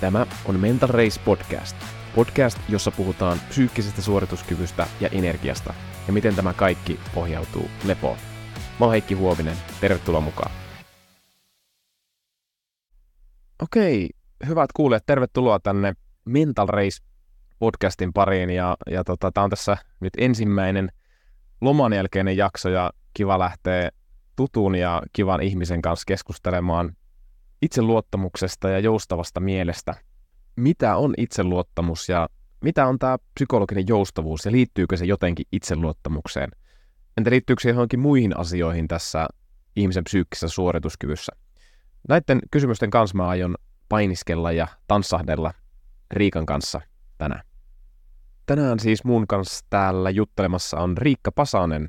Tämä on Mental Race Podcast. Podcast, jossa puhutaan psyykkisestä suorituskyvystä ja energiasta ja miten tämä kaikki pohjautuu lepoon. Mä oon Heikki Huovinen, tervetuloa mukaan. Okei, hyvät kuulijat, tervetuloa tänne Mental Race podcastin pariin ja, ja tota, tämä on tässä nyt ensimmäinen loman jälkeinen jakso ja kiva lähteä tutun ja kivan ihmisen kanssa keskustelemaan itseluottamuksesta ja joustavasta mielestä. Mitä on itseluottamus ja mitä on tämä psykologinen joustavuus ja liittyykö se jotenkin itseluottamukseen? Entä liittyykö se johonkin muihin asioihin tässä ihmisen psyykkisessä suorituskyvyssä? Näiden kysymysten kanssa mä aion painiskella ja tanssahdella Riikan kanssa tänään. Tänään siis mun kanssa täällä juttelemassa on Riikka Pasanen.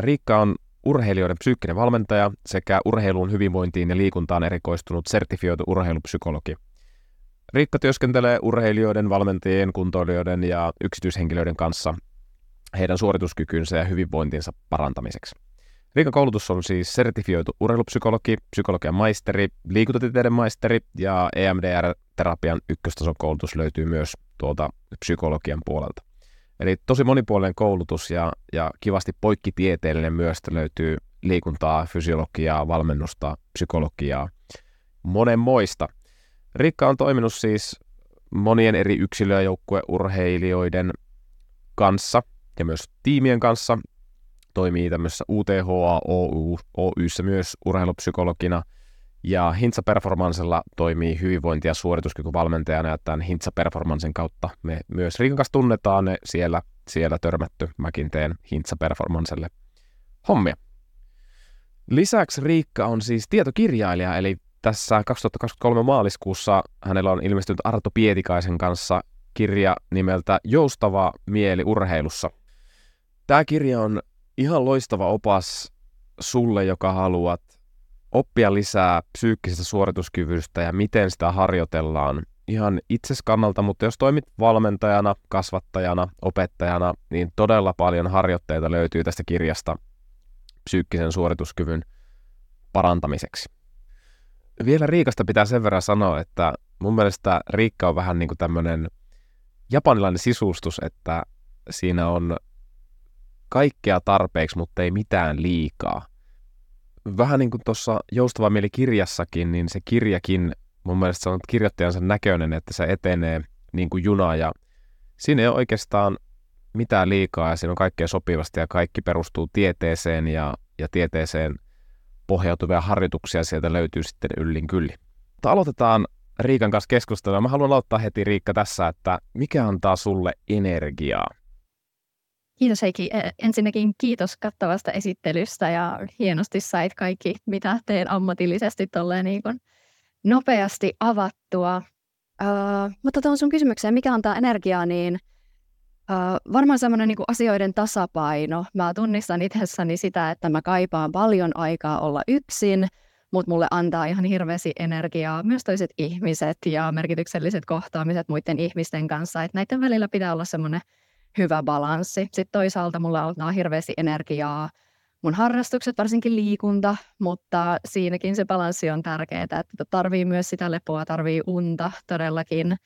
Riikka on urheilijoiden psyykkinen valmentaja sekä urheilun hyvinvointiin ja liikuntaan erikoistunut sertifioitu urheilupsykologi. Riikka työskentelee urheilijoiden, valmentajien, kuntoilijoiden ja yksityishenkilöiden kanssa heidän suorituskykynsä ja hyvinvointinsa parantamiseksi. Riikan koulutus on siis sertifioitu urheilupsykologi, psykologian maisteri, liikuntatieteiden maisteri ja EMDR-terapian ykköstason koulutus löytyy myös tuolta psykologian puolelta. Eli tosi monipuolinen koulutus ja, ja kivasti poikkitieteellinen myös, että löytyy liikuntaa, fysiologiaa, valmennusta, psykologiaa, monenmoista. Rikka on toiminut siis monien eri yksilö- ja joukkueurheilijoiden kanssa ja myös tiimien kanssa. Toimii tämmöisessä UTHA Oy, Oyssä myös urheilupsykologina – ja Hintsa Performansella toimii hyvinvointi- ja suorituskykyvalmentajana, ja tämän Hintsa Performansen kautta me myös Riikan kanssa tunnetaan ne siellä, siellä törmätty. Mäkin teen Hintsa Performanselle hommia. Lisäksi Riikka on siis tietokirjailija, eli tässä 2023 maaliskuussa hänellä on ilmestynyt Arto Pietikaisen kanssa kirja nimeltä Joustava mieli urheilussa. Tämä kirja on ihan loistava opas sulle, joka haluat oppia lisää psyykkisestä suorituskyvystä ja miten sitä harjoitellaan ihan itses kannalta, mutta jos toimit valmentajana, kasvattajana, opettajana, niin todella paljon harjoitteita löytyy tästä kirjasta psyykkisen suorituskyvyn parantamiseksi. Vielä Riikasta pitää sen verran sanoa, että mun mielestä Riikka on vähän niin kuin tämmöinen japanilainen sisustus, että siinä on kaikkea tarpeeksi, mutta ei mitään liikaa vähän niin kuin tuossa Joustava mieli kirjassakin, niin se kirjakin mun mielestä se on kirjoittajansa näköinen, että se etenee niin kuin juna ja siinä ei ole oikeastaan mitään liikaa ja siinä on kaikkea sopivasti ja kaikki perustuu tieteeseen ja, ja tieteeseen pohjautuvia harjoituksia sieltä löytyy sitten yllin kylli. Mutta aloitetaan Riikan kanssa keskustelua. Mä haluan aloittaa heti Riikka tässä, että mikä antaa sulle energiaa? Kiitos Heikki. E, ensinnäkin kiitos kattavasta esittelystä ja hienosti sait kaikki, mitä teen ammatillisesti tolleen niin kuin nopeasti avattua. Uh, mutta tuon sun kysymykseen, mikä antaa energiaa, niin uh, varmaan semmoinen niin asioiden tasapaino. Mä tunnistan itsessäni sitä, että mä kaipaan paljon aikaa olla yksin, mutta mulle antaa ihan hirveästi energiaa myös toiset ihmiset ja merkitykselliset kohtaamiset muiden ihmisten kanssa. Että näiden välillä pitää olla semmoinen hyvä balanssi. Sitten toisaalta mulla on hirveästi energiaa mun harrastukset, varsinkin liikunta, mutta siinäkin se balanssi on tärkeää, että tarvii myös sitä lepoa, tarvii unta todellakin.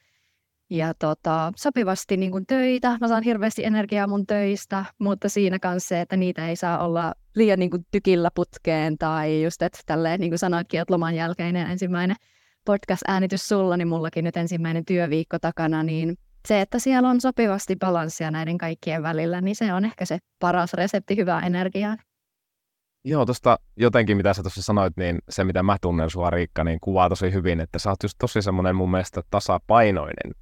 Ja tota, sopivasti niin kuin töitä, mä saan hirveästi energiaa mun töistä, mutta siinä kanssa se, että niitä ei saa olla liian niin kuin tykillä putkeen tai just, että tälleen niin kuin sanoitkin, että loman jälkeinen ensimmäinen podcast-äänitys sulla, niin mullakin nyt ensimmäinen työviikko takana, niin se, että siellä on sopivasti balanssia näiden kaikkien välillä, niin se on ehkä se paras resepti hyvää energiaa. Joo, tuosta jotenkin, mitä sä tuossa sanoit, niin se, mitä mä tunnen sua, Riikka, niin kuvaa tosi hyvin, että sä oot just tosi semmoinen mun mielestä tasapainoinen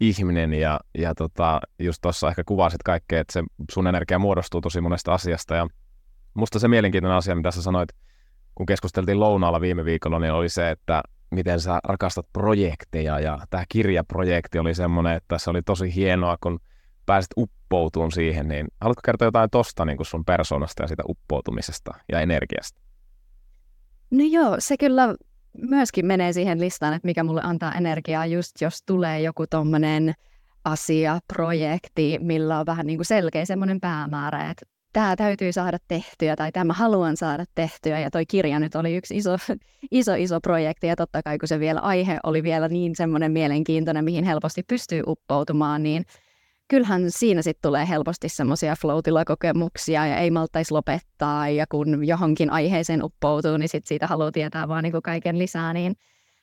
ihminen ja, ja tota, just tuossa ehkä kuvasit kaikkea, että se sun energia muodostuu tosi monesta asiasta ja musta se mielenkiintoinen asia, mitä sä sanoit, kun keskusteltiin lounaalla viime viikolla, niin oli se, että miten sä rakastat projekteja ja tämä kirjaprojekti oli semmoinen, että se oli tosi hienoa, kun pääsit uppoutuun siihen, niin haluatko kertoa jotain tosta niin sun persoonasta ja siitä uppoutumisesta ja energiasta? No joo, se kyllä myöskin menee siihen listaan, että mikä mulle antaa energiaa, just jos tulee joku tommonen asia, projekti, millä on vähän niin kuin selkeä semmoinen päämäärä, että tämä täytyy saada tehtyä tai tämä haluan saada tehtyä. Ja toi kirja nyt oli yksi iso, iso, iso projekti ja totta kai kun se vielä aihe oli vielä niin semmoinen mielenkiintoinen, mihin helposti pystyy uppoutumaan, niin kyllähän siinä sitten tulee helposti semmoisia flow kokemuksia ja ei maltaisi lopettaa ja kun johonkin aiheeseen uppoutuu, niin sit siitä haluaa tietää vaan niin kaiken lisää, niin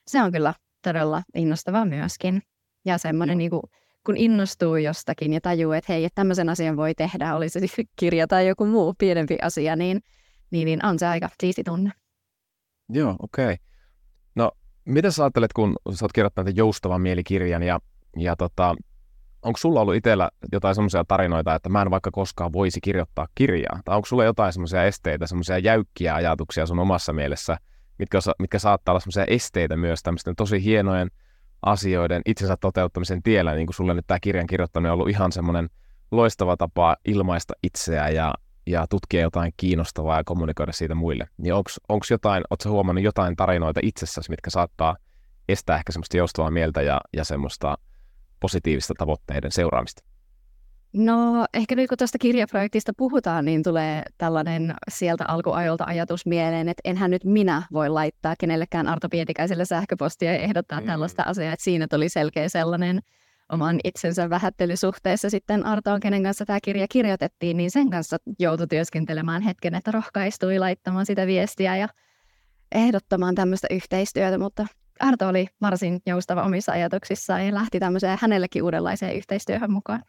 se on kyllä todella innostavaa myöskin. Ja semmoinen niin kuin, kun innostuu jostakin ja tajuu, että hei, että tämmöisen asian voi tehdä, oli se kirja tai joku muu pienempi asia, niin, niin, niin on se aika siisti tunne. Joo, okei. Okay. No, mitä sä ajattelet, kun sä oot kirjoittanut joustavan mielikirjan ja, ja tota, onko sulla ollut itsellä jotain semmoisia tarinoita, että mä en vaikka koskaan voisi kirjoittaa kirjaa? Tai onko sulla jotain semmoisia esteitä, semmoisia jäykkiä ajatuksia sun omassa mielessä, mitkä, mitkä saattaa olla semmoisia esteitä myös tämmöisten tosi hienojen asioiden itsensä toteuttamisen tiellä, niin kuin sulle nyt tämä kirjan kirjoittaminen on ollut ihan semmoinen loistava tapa ilmaista itseä ja, ja tutkia jotain kiinnostavaa ja kommunikoida siitä muille. Niin onko jotain, ootko huomannut jotain tarinoita itsessäsi, mitkä saattaa estää ehkä semmoista joustavaa mieltä ja, ja semmoista positiivista tavoitteiden seuraamista? No ehkä nyt kun tuosta kirjaprojektista puhutaan, niin tulee tällainen sieltä alkuajolta ajatus mieleen, että enhän nyt minä voi laittaa kenellekään Arto Pietikäiselle sähköpostia ja ehdottaa mm. tällaista asiaa, että siinä tuli selkeä sellainen oman itsensä vähättelysuhteessa sitten Artoon, kenen kanssa tämä kirja kirjoitettiin, niin sen kanssa joutui työskentelemään hetken, että rohkaistui laittamaan sitä viestiä ja ehdottamaan tämmöistä yhteistyötä, mutta Arto oli varsin joustava omissa ajatuksissaan ja lähti tämmöiseen hänellekin uudenlaiseen yhteistyöhön mukaan.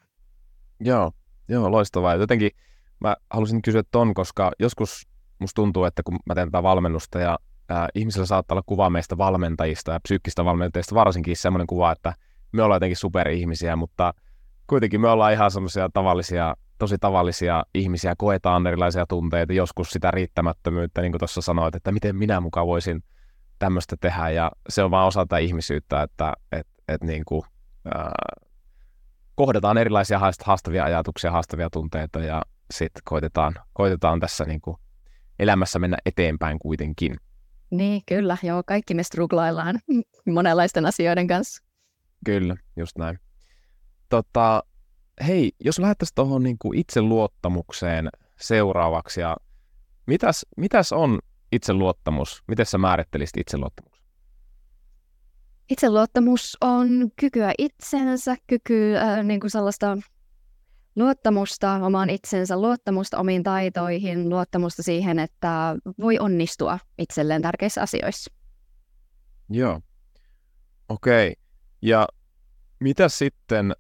Joo, joo, loistavaa. Jotenkin mä halusin kysyä ton, koska joskus musta tuntuu, että kun mä teen tätä valmennusta ja ää, ihmisillä saattaa olla kuva meistä valmentajista ja psyykkistä valmentajista varsinkin semmoinen kuva, että me ollaan jotenkin superihmisiä, mutta kuitenkin me ollaan ihan semmoisia tavallisia, tosi tavallisia ihmisiä, koetaan erilaisia tunteita, joskus sitä riittämättömyyttä, niin kuin tuossa sanoit, että miten minä mukaan voisin tämmöistä tehdä, ja se on vaan osa tätä ihmisyyttä, että et, et niin kuin, ää, kohdataan erilaisia haastavia ajatuksia, haastavia tunteita ja sitten koitetaan, koitetaan tässä niin kuin elämässä mennä eteenpäin kuitenkin. Niin, kyllä. Joo, kaikki me struglaillaan monenlaisten asioiden kanssa. Kyllä, just näin. Tota, hei, jos lähdettäisiin tuohon niin itseluottamukseen seuraavaksi, ja mitäs, mitäs on itseluottamus? Miten sä määrittelisit itseluottamus? Itseluottamus on kykyä itsensä, kyky äh, niin kuin sellaista luottamusta omaan itsensä, luottamusta omiin taitoihin, luottamusta siihen, että voi onnistua itselleen tärkeissä asioissa. Joo. Okei. Okay. Ja mitä sitten,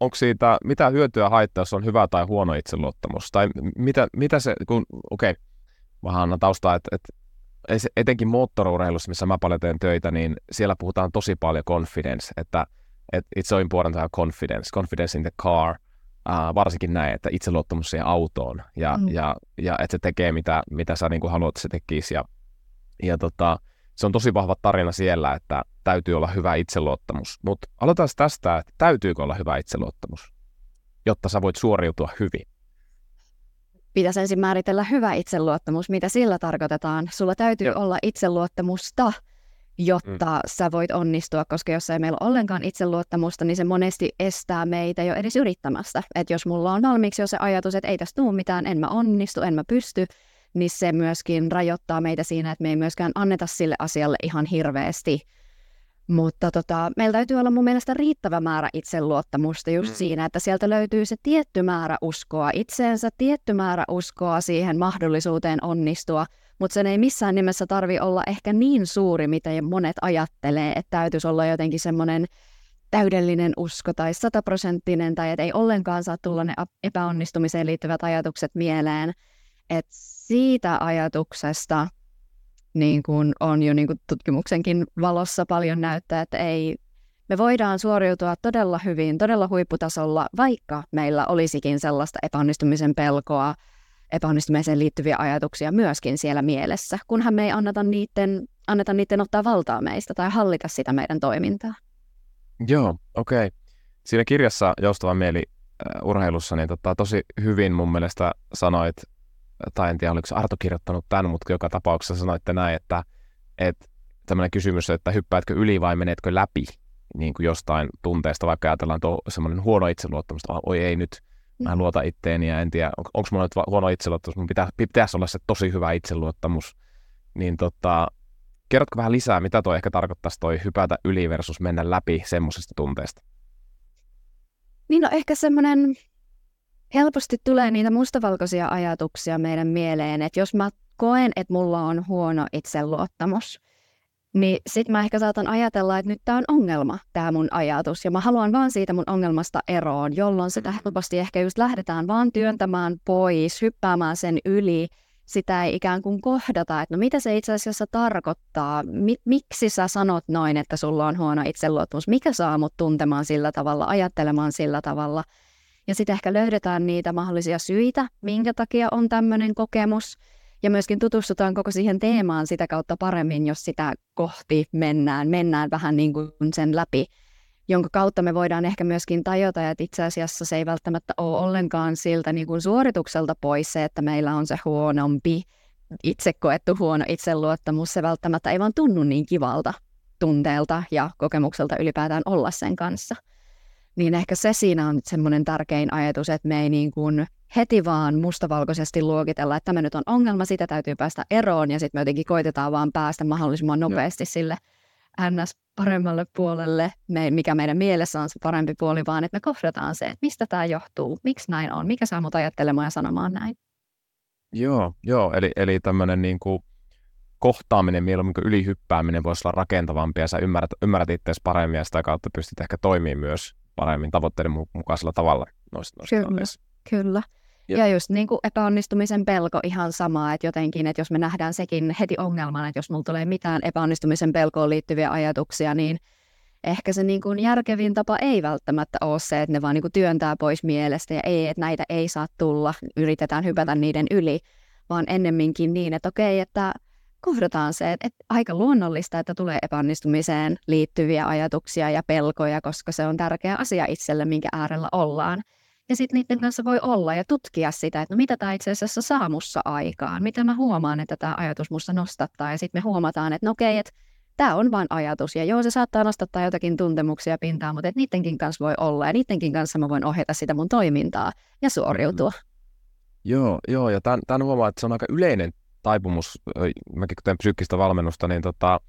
onko siitä, mitä hyötyä haittaa, jos on hyvä tai huono itseluottamus? Tai mitä, mitä se, kun, okei, okay, vähän annan taustaa, että, että etenkin moottorurheilussa, missä mä paljon teen töitä, niin siellä puhutaan tosi paljon confidence, että, että it's so important to have confidence, confidence in the car, uh, varsinkin näin, että itseluottamus siihen autoon ja, mm. ja, ja että se tekee mitä, mitä sä niin kuin haluat, että se tekisi ja, ja tota, se on tosi vahva tarina siellä, että täytyy olla hyvä itseluottamus. Mutta aloitetaan tästä, että täytyykö olla hyvä itseluottamus, jotta sä voit suoriutua hyvin pitäisi ensin määritellä hyvä itseluottamus, mitä sillä tarkoitetaan. Sulla täytyy Joo. olla itseluottamusta, jotta mm. sä voit onnistua, koska jos ei meillä ole ollenkaan itseluottamusta, niin se monesti estää meitä jo edes yrittämästä. Että jos mulla on valmiiksi jo se ajatus, että ei tästä tule mitään, en mä onnistu, en mä pysty, niin se myöskin rajoittaa meitä siinä, että me ei myöskään anneta sille asialle ihan hirveästi mutta tota, meillä täytyy olla mun mielestä riittävä määrä itseluottamusta just mm. siinä, että sieltä löytyy se tietty määrä uskoa itseensä, tietty määrä uskoa siihen mahdollisuuteen onnistua, mutta sen ei missään nimessä tarvi olla ehkä niin suuri, mitä monet ajattelee, että täytyisi olla jotenkin semmoinen täydellinen usko tai sataprosenttinen tai että ei ollenkaan saa tulla ne epäonnistumiseen liittyvät ajatukset mieleen. Et siitä ajatuksesta niin kuin on jo niin kuin tutkimuksenkin valossa paljon näyttää, että ei, me voidaan suoriutua todella hyvin, todella huipputasolla, vaikka meillä olisikin sellaista epäonnistumisen pelkoa, epäonnistumiseen liittyviä ajatuksia myöskin siellä mielessä, kunhan me ei anneta niiden, anneta niiden ottaa valtaa meistä tai hallita sitä meidän toimintaa. Joo, okei. Okay. Siinä kirjassa Joustava mieli äh, urheilussa, niin tota, tosi hyvin mun mielestä sanoit tai en tiedä oliko Arto kirjoittanut tämän, mutta joka tapauksessa sanoitte näin, että, että tämmöinen kysymys, että hyppäätkö yli vai menetkö läpi niin kuin jostain tunteesta, vaikka ajatellaan tuo semmoinen huono itseluottamus, että oi ei nyt, mä en luota itteeni ja en tiedä, on, onko mulla nyt huono itseluottamus, mun pitää, pitäisi olla se tosi hyvä itseluottamus. Niin tota, kerrotko vähän lisää, mitä toi ehkä tarkoittaisi toi hypätä yli versus mennä läpi semmoisesta tunteesta? Niin no ehkä semmoinen, helposti tulee niitä mustavalkoisia ajatuksia meidän mieleen, että jos mä koen, että mulla on huono itseluottamus, niin sitten mä ehkä saatan ajatella, että nyt tämä on ongelma, tämä mun ajatus, ja mä haluan vaan siitä mun ongelmasta eroon, jolloin sitä helposti ehkä just lähdetään vaan työntämään pois, hyppäämään sen yli, sitä ei ikään kuin kohdata, että no mitä se itse asiassa tarkoittaa, Mi- miksi sä sanot noin, että sulla on huono itseluottamus, mikä saa mut tuntemaan sillä tavalla, ajattelemaan sillä tavalla, ja sitten ehkä löydetään niitä mahdollisia syitä, minkä takia on tämmöinen kokemus, ja myöskin tutustutaan koko siihen teemaan sitä kautta paremmin, jos sitä kohti mennään, mennään vähän niin kuin sen läpi, jonka kautta me voidaan ehkä myöskin tajota, että itse asiassa se ei välttämättä ole ollenkaan siltä niin kuin suoritukselta pois se, että meillä on se huonompi itse koettu huono itseluottamus, se välttämättä ei vaan tunnu niin kivalta tunteelta ja kokemukselta ylipäätään olla sen kanssa. Niin ehkä se siinä on semmoinen tärkein ajatus, että me ei niin kuin heti vaan mustavalkoisesti luokitella, että tämä nyt on ongelma, sitä täytyy päästä eroon ja sitten me jotenkin koitetaan vaan päästä mahdollisimman nopeasti sille ns. paremmalle puolelle, mikä meidän mielessä on se parempi puoli, vaan että me kohdataan se, että mistä tämä johtuu, miksi näin on, mikä saa mut ajattelemaan ja sanomaan näin. Joo, joo eli, eli tämmöinen niin kuin kohtaaminen mieluummin kuin ylihyppääminen voisi olla rakentavampi ja sä ymmärrät, ymmärrät itseäsi paremmin ja sitä kautta pystyt ehkä toimimaan myös paremmin tavoitteiden mukaisella tavalla noissa, noissa Kyllä, kyllä. Ja just niin kuin epäonnistumisen pelko ihan sama, että jotenkin, että jos me nähdään sekin heti ongelmana, että jos mulla tulee mitään epäonnistumisen pelkoon liittyviä ajatuksia, niin ehkä se niin kuin järkevin tapa ei välttämättä ole se, että ne vaan niin kuin työntää pois mielestä ja ei, että näitä ei saa tulla, yritetään hypätä niiden yli, vaan ennemminkin niin, että okei, että kohdataan se, että, että aika luonnollista, että tulee epäonnistumiseen liittyviä ajatuksia ja pelkoja, koska se on tärkeä asia itselle, minkä äärellä ollaan. Ja sitten niiden kanssa voi olla ja tutkia sitä, että no mitä tämä itse asiassa saa mussa aikaan, mitä mä huomaan, että tämä ajatus musta nostattaa. Ja sitten me huomataan, että no okei, että tämä on vain ajatus. Ja joo, se saattaa nostattaa jotakin tuntemuksia pintaan, mutta että niidenkin kanssa voi olla ja niidenkin kanssa mä voin ohjata sitä mun toimintaa ja suoriutua. Mm-hmm. Joo, joo, ja tämän, tämän huomaa, että se on aika yleinen taipumus, mäkin kun teen psyykkistä valmennusta, niin tota,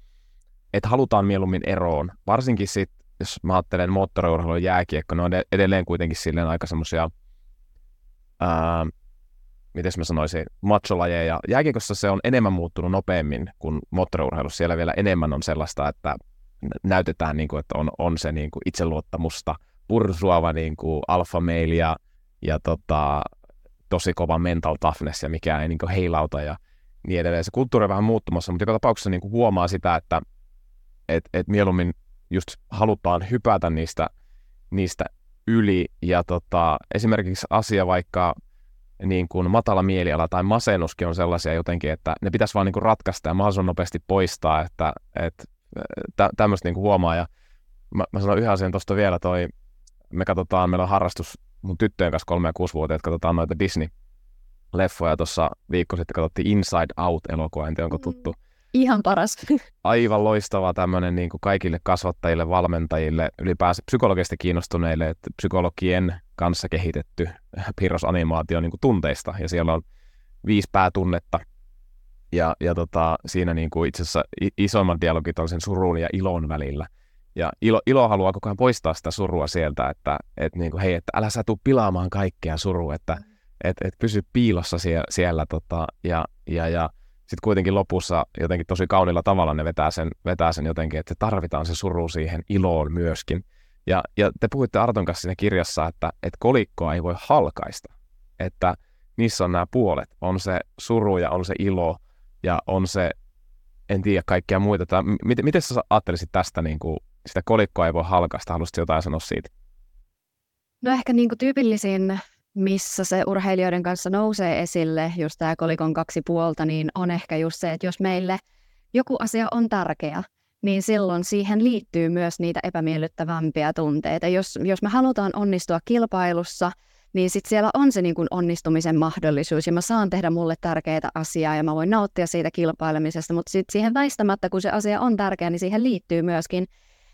että halutaan mieluummin eroon. Varsinkin sit jos mä ajattelen moottoriurheilu ja jääkiekko, ne on edelleen kuitenkin silleen aika semmoisia, miten mä sanoisin, macholajeja. Jääkiekossa se on enemmän muuttunut nopeammin kuin moottoriurheilussa. Siellä vielä enemmän on sellaista, että näytetään, niin kuin, että on, on se niin kuin itseluottamusta, pursuava niin kuin ja, ja tota, tosi kova mental toughness ja mikä ei niin kuin heilauta ja niin edelleen. Se kulttuuri on vähän muuttumassa, mutta joka tapauksessa niin kuin huomaa sitä, että et, et mieluummin just halutaan hypätä niistä, niistä yli. Ja tota, esimerkiksi asia vaikka niin kuin matala mieliala tai masennuskin on sellaisia jotenkin, että ne pitäisi vaan niin kuin ratkaista ja mahdollisimman nopeasti poistaa, että, että tä, tämmöistä niin kuin huomaa. Ja mä, mä sanon yhden asian tuosta vielä, toi, me katsotaan, meillä on harrastus mun tyttöjen kanssa 3- ja 6-vuotiaat, katsotaan noita Disney-leffoja tuossa viikko sitten katsottiin Inside Out-elokuva, en tiedä onko tuttu. Mm Ihan paras. Aivan loistava tämmöinen niin kuin kaikille kasvattajille, valmentajille, ylipäänsä psykologista kiinnostuneille, että psykologien kanssa kehitetty piirrosanimaatio niin kuin tunteista. Ja siellä on viisi päätunnetta. Ja, ja tota, siinä niin kuin itse asiassa isoimmat dialogit on sen surun ja ilon välillä. Ja ilo, ilo haluaa koko ajan poistaa sitä surua sieltä, että et niin kuin, hei, että älä sä tuu pilaamaan kaikkea surua, että et, et pysy piilossa siellä, siellä tota, ja, ja, ja sitten kuitenkin lopussa jotenkin tosi kaunilla tavalla ne vetää sen, vetää sen jotenkin, että tarvitaan se suru siihen iloon myöskin. Ja, ja te puhuitte Arton kanssa siinä kirjassa, että, että kolikkoa ei voi halkaista, että niissä on nämä puolet. On se suru ja on se ilo ja on se, en tiedä, kaikkia muita. miten, miten sä ajattelisit tästä, niin kuin, sitä kolikkoa ei voi halkaista? Haluaisitko jotain sanoa siitä? No ehkä niin kuin tyypillisin missä se urheilijoiden kanssa nousee esille, just tämä kolikon kaksi puolta, niin on ehkä just se, että jos meille joku asia on tärkeä, niin silloin siihen liittyy myös niitä epämiellyttävämpiä tunteita. Jos, jos me halutaan onnistua kilpailussa, niin sitten siellä on se niin kuin onnistumisen mahdollisuus ja mä saan tehdä mulle tärkeitä asiaa ja mä voin nauttia siitä kilpailemisesta, mutta sitten siihen väistämättä, kun se asia on tärkeä, niin siihen liittyy myöskin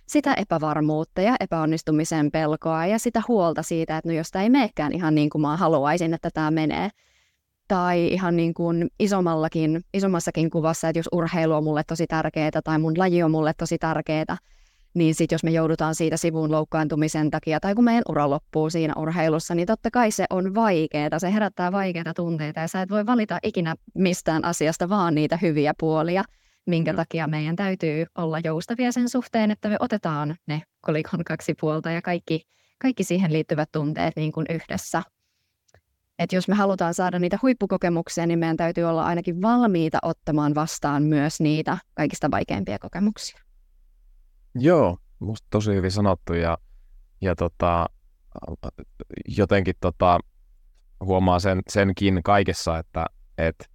sitä epävarmuutta ja epäonnistumisen pelkoa ja sitä huolta siitä, että no jos tämä ei meekään ihan niin kuin mä haluaisin, että tämä menee. Tai ihan niin kuin isommallakin, isommassakin kuvassa, että jos urheilu on mulle tosi tärkeää tai mun laji on mulle tosi tärkeää, niin sitten jos me joudutaan siitä sivuun loukkaantumisen takia tai kun meidän ura loppuu siinä urheilussa, niin totta kai se on vaikeaa, se herättää vaikeita tunteita ja sä et voi valita ikinä mistään asiasta vaan niitä hyviä puolia, minkä mm. takia meidän täytyy olla joustavia sen suhteen, että me otetaan ne kolikon kaksi puolta ja kaikki, kaikki siihen liittyvät tunteet niin kuin yhdessä. Et jos me halutaan saada niitä huippukokemuksia, niin meidän täytyy olla ainakin valmiita ottamaan vastaan myös niitä kaikista vaikeimpia kokemuksia. Joo, musta tosi hyvin sanottu ja, ja tota, jotenkin tota, huomaa sen, senkin kaikessa, että et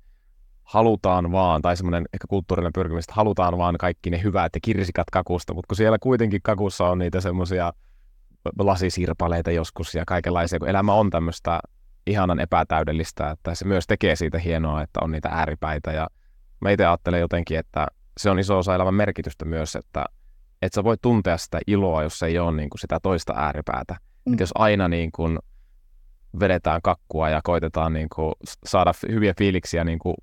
halutaan vaan, tai semmoinen ehkä kulttuurinen pyrkimys, että halutaan vaan kaikki ne hyvät ja kirsikat kakusta, mutta kun siellä kuitenkin kakussa on niitä semmoisia lasisirpaleita joskus ja kaikenlaisia, kun elämä on tämmöistä ihanan epätäydellistä, että se myös tekee siitä hienoa, että on niitä ääripäitä ja mä itse ajattelen jotenkin, että se on iso osa elämän merkitystä myös, että että sä voit tuntea sitä iloa, jos ei ole niin kuin sitä toista ääripäätä. Mm. Jos aina niin kuin vedetään kakkua ja koitetaan niin kuin saada hyviä fiiliksiä niin kuin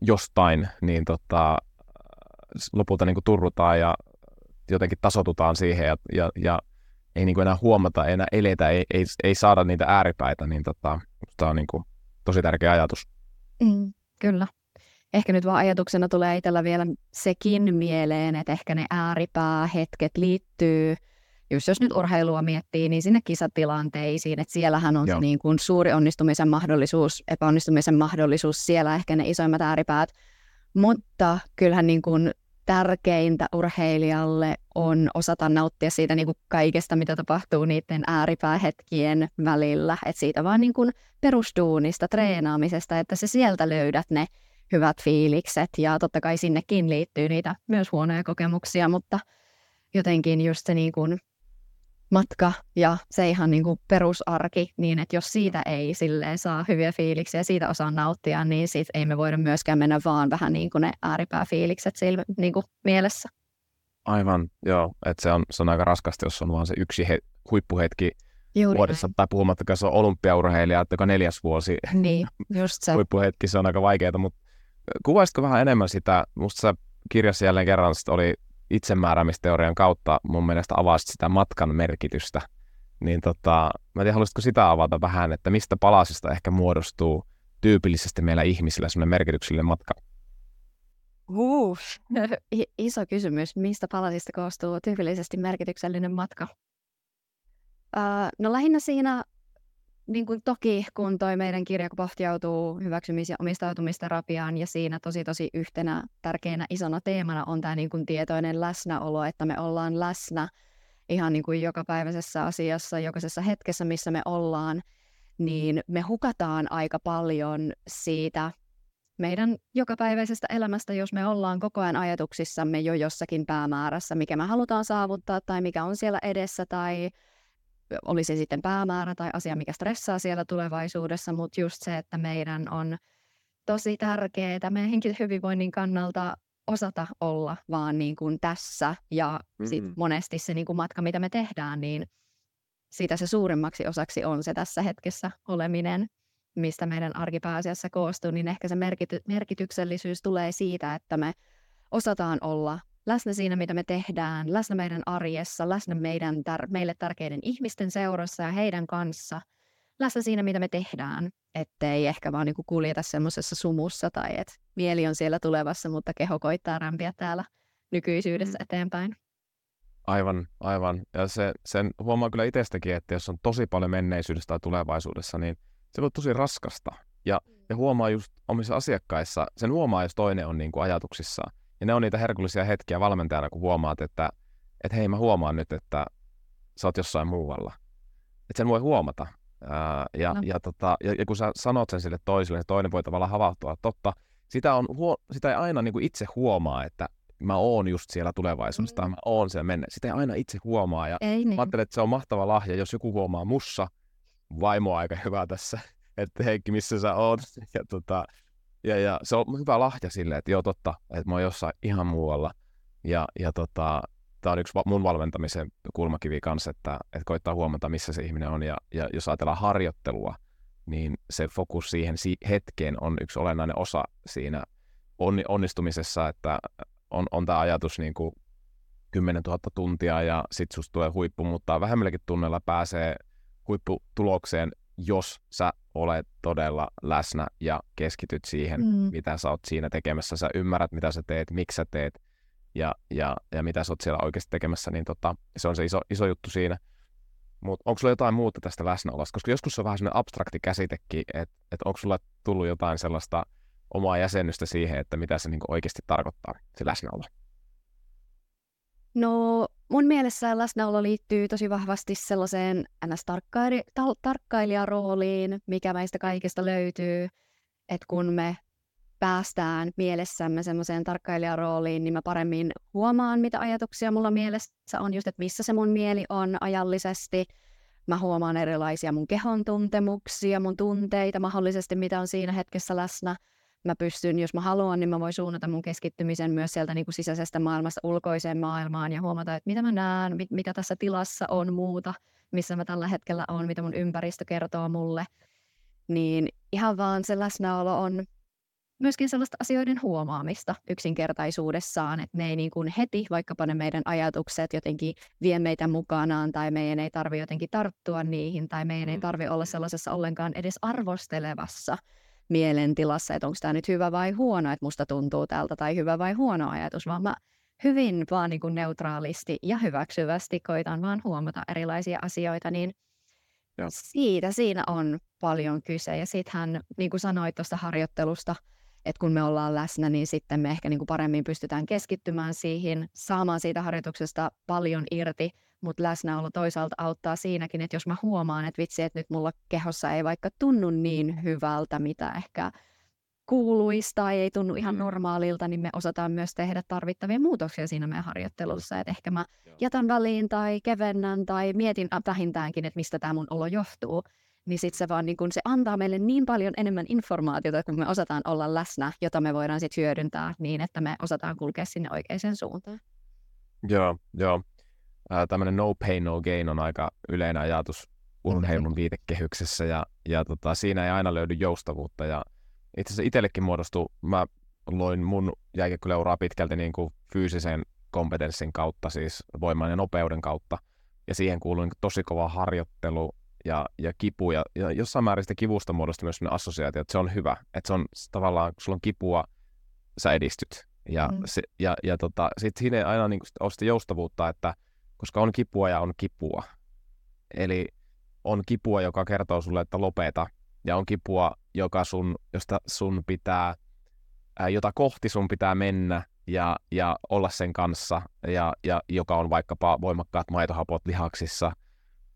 jostain, niin tota, lopulta niin kuin turrutaan ja jotenkin tasotutaan siihen ja, ja, ja ei niin kuin enää huomata, ei enää eletä, ei, ei, ei saada niitä ääripäitä, niin tota, tämä on niin kuin tosi tärkeä ajatus. Mm, kyllä ehkä nyt vaan ajatuksena tulee itsellä vielä sekin mieleen, että ehkä ne ääripäähetket liittyy, just jos nyt urheilua miettii, niin sinne kisatilanteisiin, että siellähän on se niin kuin suuri onnistumisen mahdollisuus, epäonnistumisen mahdollisuus, siellä ehkä ne isoimmat ääripäät, mutta kyllähän niin kuin tärkeintä urheilijalle on osata nauttia siitä niin kuin kaikesta, mitä tapahtuu niiden ääripäähetkien välillä. että siitä vaan niin kuin perusduunista, treenaamisesta, että se sieltä löydät ne hyvät fiilikset. Ja totta kai sinnekin liittyy niitä myös huonoja kokemuksia, mutta jotenkin just se niin kuin matka ja se ihan niin kuin perusarki, niin että jos siitä ei silleen saa hyviä fiiliksiä ja siitä osaa nauttia, niin sit ei me voida myöskään mennä vaan vähän niin kuin ne ääripääfiilikset silmä, niin kuin mielessä. Aivan, joo. Että se on, se on aika raskasta, jos on vaan se yksi he, huippuhetki Juuri vuodessa, näin. tai puhumattakaan se on olympiaurheilija, että joka neljäs vuosi niin, just se. huippuhetki, se on aika vaikeaa, mutta kuvaisitko vähän enemmän sitä, musta sä kirjassa jälleen kerran oli itsemääräämisteorian kautta mun mielestä avasit sitä matkan merkitystä. Niin tota, mä en tiedä, haluaisitko sitä avata vähän, että mistä palasista ehkä muodostuu tyypillisesti meillä ihmisillä semmoinen merkityksellinen matka? Uh, iso kysymys. Mistä palasista koostuu tyypillisesti merkityksellinen matka? Uh, no lähinnä siinä niin kuin toki kun toi meidän kirja pohjautuu hyväksymis- ja omistautumisterapiaan ja siinä tosi tosi yhtenä tärkeänä isona teemana on tämä niin kuin tietoinen läsnäolo, että me ollaan läsnä ihan niin kuin jokapäiväisessä asiassa, jokaisessa hetkessä, missä me ollaan, niin me hukataan aika paljon siitä meidän jokapäiväisestä elämästä, jos me ollaan koko ajan ajatuksissamme jo jossakin päämäärässä, mikä me halutaan saavuttaa tai mikä on siellä edessä tai oli se sitten päämäärä tai asia, mikä stressaa siellä tulevaisuudessa, mutta just se, että meidän on tosi tärkeää meidän henkisen hyvinvoinnin kannalta osata olla vaan niin kuin tässä ja mm-hmm. sit monesti se niin kuin matka, mitä me tehdään, niin siitä se suurimmaksi osaksi on se tässä hetkessä oleminen, mistä meidän arkipääasiassa koostuu, niin ehkä se merkity- merkityksellisyys tulee siitä, että me osataan olla läsnä siinä, mitä me tehdään, läsnä meidän arjessa, läsnä meidän tär- meille tärkeiden ihmisten seurassa ja heidän kanssa, läsnä siinä, mitä me tehdään, ettei ehkä vaan niinku kuljeta semmoisessa sumussa tai että mieli on siellä tulevassa, mutta keho koittaa rämpiä täällä nykyisyydessä mm. eteenpäin. Aivan, aivan. Ja se, sen huomaa kyllä itsestäkin, että jos on tosi paljon menneisyydestä tai tulevaisuudessa, niin se voi tosi raskasta. Ja, ja mm. huomaa just omissa asiakkaissa, sen huomaa, jos toinen on niin kuin ajatuksissaan. Ja ne on niitä herkullisia hetkiä valmentajana, kun huomaat, että, että hei mä huomaan nyt, että sä oot jossain muualla. Että sen voi huomata. Ää, ja, no. ja, tota, ja, ja kun sä sanot sen sille toiselle, niin toinen voi tavallaan havahtua. Totta, sitä, on, huo, sitä ei aina niin kuin itse huomaa, että mä oon just siellä tulevaisuudessa mm. tai mä oon siellä mennä. Sitä ei aina itse huomaa. Ja ei niin. mä ajattelen, että se on mahtava lahja, jos joku huomaa mussa, vaimo aika hyvä tässä, että Heikki, missä sä oot. Ja tota, ja, ja se on hyvä lahja sille, että joo totta, että mä oon jossain ihan muualla. Ja, ja tota, tämä on yksi mun valmentamisen kulmakivi kanssa, että, että koittaa huomata, missä se ihminen on. Ja, ja jos ajatellaan harjoittelua, niin se fokus siihen hetkeen on yksi olennainen osa siinä onnistumisessa, että on, on tämä ajatus niin kuin 10 000 tuntia ja sitten susta tulee huippu, mutta vähemmälläkin tunnella pääsee huipputulokseen, jos sä olet todella läsnä ja keskityt siihen, mm. mitä sä oot siinä tekemässä. Sä ymmärrät, mitä sä teet, miksi sä teet ja, ja, ja mitä sä oot siellä oikeasti tekemässä, niin tota, se on se iso, iso juttu siinä. Mutta onko sulla jotain muuta tästä läsnäolosta? Koska joskus se on vähän sellainen abstrakti käsitekin, että et onko sulla tullut jotain sellaista omaa jäsennystä siihen, että mitä se niinku oikeasti tarkoittaa, se läsnäolo? No mun mielessä läsnäolo liittyy tosi vahvasti sellaiseen ns-tarkkailijarooliin, mikä meistä kaikista löytyy, että kun me päästään mielessämme semmoiseen tarkkailijarooliin, niin mä paremmin huomaan, mitä ajatuksia mulla mielessä on, just että missä se mun mieli on ajallisesti. Mä huomaan erilaisia mun kehon tuntemuksia, mun tunteita mahdollisesti, mitä on siinä hetkessä läsnä. Mä pystyn, jos mä haluan, niin mä voin suunnata mun keskittymisen myös sieltä niin kuin sisäisestä maailmasta ulkoiseen maailmaan ja huomata, että mitä mä näen, mit, mitä tässä tilassa on muuta, missä mä tällä hetkellä on, mitä mun ympäristö kertoo mulle. Niin ihan vaan se läsnäolo on myöskin sellaista asioiden huomaamista yksinkertaisuudessaan, että me ei niin kuin heti vaikkapa ne meidän ajatukset jotenkin vie meitä mukanaan tai meidän ei tarvi jotenkin tarttua niihin tai meidän ei mm. tarvi olla sellaisessa ollenkaan edes arvostelevassa mielentilassa, että onko tämä nyt hyvä vai huono, että musta tuntuu tältä tai hyvä vai huono ajatus, vaan mä hyvin vaan niin kuin neutraalisti ja hyväksyvästi koitan vaan huomata erilaisia asioita, niin Joo. siitä siinä on paljon kyse. Ja sittenhän, niin kuin sanoit tuosta harjoittelusta, että kun me ollaan läsnä, niin sitten me ehkä niin kuin paremmin pystytään keskittymään siihen, saamaan siitä harjoituksesta paljon irti, mutta läsnäolo toisaalta auttaa siinäkin, että jos mä huomaan, että vitsi, että nyt mulla kehossa ei vaikka tunnu niin hyvältä, mitä ehkä kuuluisi tai ei tunnu ihan mm. normaalilta, niin me osataan myös tehdä tarvittavia muutoksia siinä meidän harjoittelussa. Että ehkä mä jätän väliin tai kevennän tai mietin vähintäänkin, että mistä tämä mun olo johtuu niin sit se vaan niin kun, se antaa meille niin paljon enemmän informaatiota, kun me osataan olla läsnä, jota me voidaan sitten hyödyntää niin, että me osataan kulkea sinne oikeaan suuntaan. Joo, joo. Tämmöinen no pain, no gain on aika yleinen ajatus urheilun viitekehyksessä ja, ja tota, siinä ei aina löydy joustavuutta ja itse asiassa itsellekin muodostui, mä loin mun jääkiekköleuraa pitkälti niin kuin fyysisen kompetenssin kautta, siis voiman ja nopeuden kautta ja siihen kuuluu niin tosi kova harjoittelu ja, ja kipu, ja, ja jossain määrin sitä kivusta muodostuu myös assosiaatio, että se on hyvä, että se on tavallaan, kun sulla on kipua, sä edistyt. Ja, mm. se, ja, ja tota, sitten siinä ei aina niin ole sitä joustavuutta, että koska on kipua ja on kipua. Eli on kipua, joka kertoo sulle, että lopeta, ja on kipua, joka sun, josta sun pitää, ää, jota kohti sun pitää mennä, ja, ja olla sen kanssa, ja, ja joka on vaikkapa voimakkaat maitohapot lihaksissa,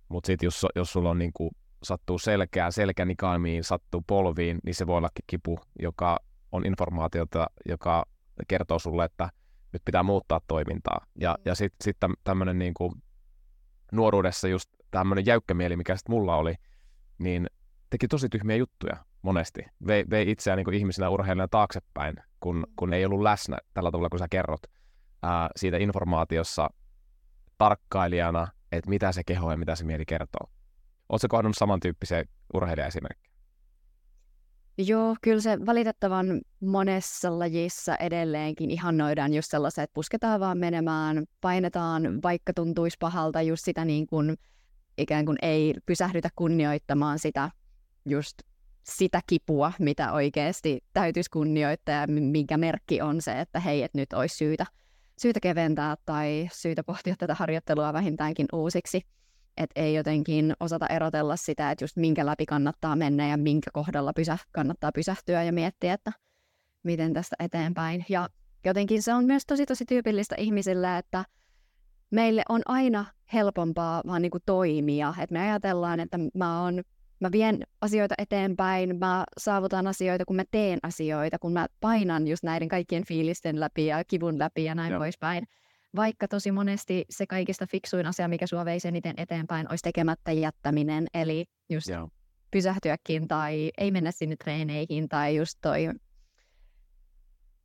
mutta sitten jos, jos sulla on niinku, sattuu selkää, selkänikaimiin, sattuu polviin, niin se voi olla kipu, joka on informaatiota, joka kertoo sulle, että nyt pitää muuttaa toimintaa. Ja, ja sitten sit tämmöinen niinku, nuoruudessa just tämmöinen jäykkä mieli, mikä sitten mulla oli, niin teki tosi tyhmiä juttuja monesti. Vei, vei itseään niin ihmisenä urheilijana taaksepäin, kun, kun ei ollut läsnä tällä tavalla, kun sä kerrot ää, siitä informaatiossa tarkkailijana että mitä se keho ja mitä se mieli kertoo. Oletko kohdannut samantyyppisiä urheilijaesimerkkejä? Joo, kyllä se valitettavan monessa lajissa edelleenkin ihannoidaan just sellaiset, että pusketaan vaan menemään, painetaan, vaikka tuntuisi pahalta, just sitä niin kuin ikään kuin ei pysähdytä kunnioittamaan sitä just sitä kipua, mitä oikeasti täytyisi kunnioittaa ja minkä merkki on se, että hei, että nyt olisi syytä syytä keventää tai syytä pohtia tätä harjoittelua vähintäänkin uusiksi. Että ei jotenkin osata erotella sitä, että just minkä läpi kannattaa mennä ja minkä kohdalla pysä, kannattaa pysähtyä ja miettiä, että miten tästä eteenpäin. Ja jotenkin se on myös tosi tosi tyypillistä ihmisille, että meille on aina helpompaa vaan niin kuin toimia. Että me ajatellaan, että mä oon mä vien asioita eteenpäin, mä saavutan asioita, kun mä teen asioita, kun mä painan just näiden kaikkien fiilisten läpi ja kivun läpi ja näin Joo. poispäin. Vaikka tosi monesti se kaikista fiksuin asia, mikä sua veisi eniten eteenpäin, olisi tekemättä jättäminen, eli just Joo. pysähtyäkin tai ei mennä sinne treeneihin tai just toi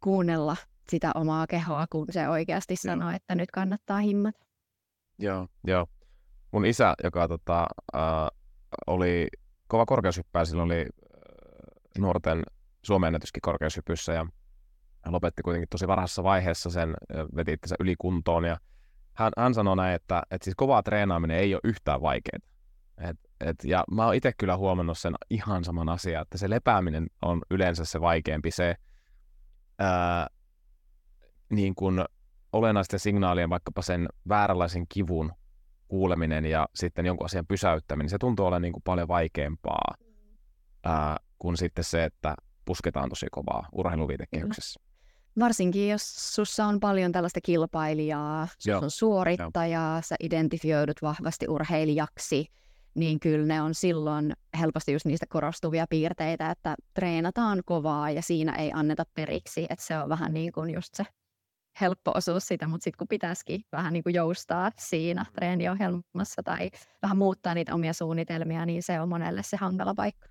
kuunnella sitä omaa kehoa, kun se oikeasti sanoo, että nyt kannattaa himmata. Joo, joo. Mun isä, joka tota, äh, oli kova korkeushyppää, silloin oli nuorten Suomen ennätyskin korkeushypyssä ja lopetti kuitenkin tosi varhaisessa vaiheessa sen, veti itsensä ylikuntoon ja hän, hän sanoi näin, että, että siis kovaa treenaaminen ei ole yhtään vaikeaa. Et, et, ja mä oon itse kyllä huomannut sen ihan saman asian, että se lepääminen on yleensä se vaikeampi, se ää, niin kuin olennaisten signaalien, vaikkapa sen vääränlaisen kivun kuuleminen ja sitten jonkun asian pysäyttäminen, se tuntuu olevan niin kuin paljon vaikeampaa ää, kuin sitten se, että pusketaan tosi kovaa urheiluviitekehyksessä. Varsinkin jos sussa on paljon tällaista kilpailijaa, sus on suorittajaa, Joo. sä identifioidut vahvasti urheilijaksi, niin kyllä ne on silloin helposti just niistä korostuvia piirteitä, että treenataan kovaa ja siinä ei anneta periksi, että se on vähän niin kuin just se helppo osuus sitä, mutta sitten kun pitäisikin vähän niin kuin joustaa siinä treeniohjelmassa tai vähän muuttaa niitä omia suunnitelmia, niin se on monelle se hankala paikka.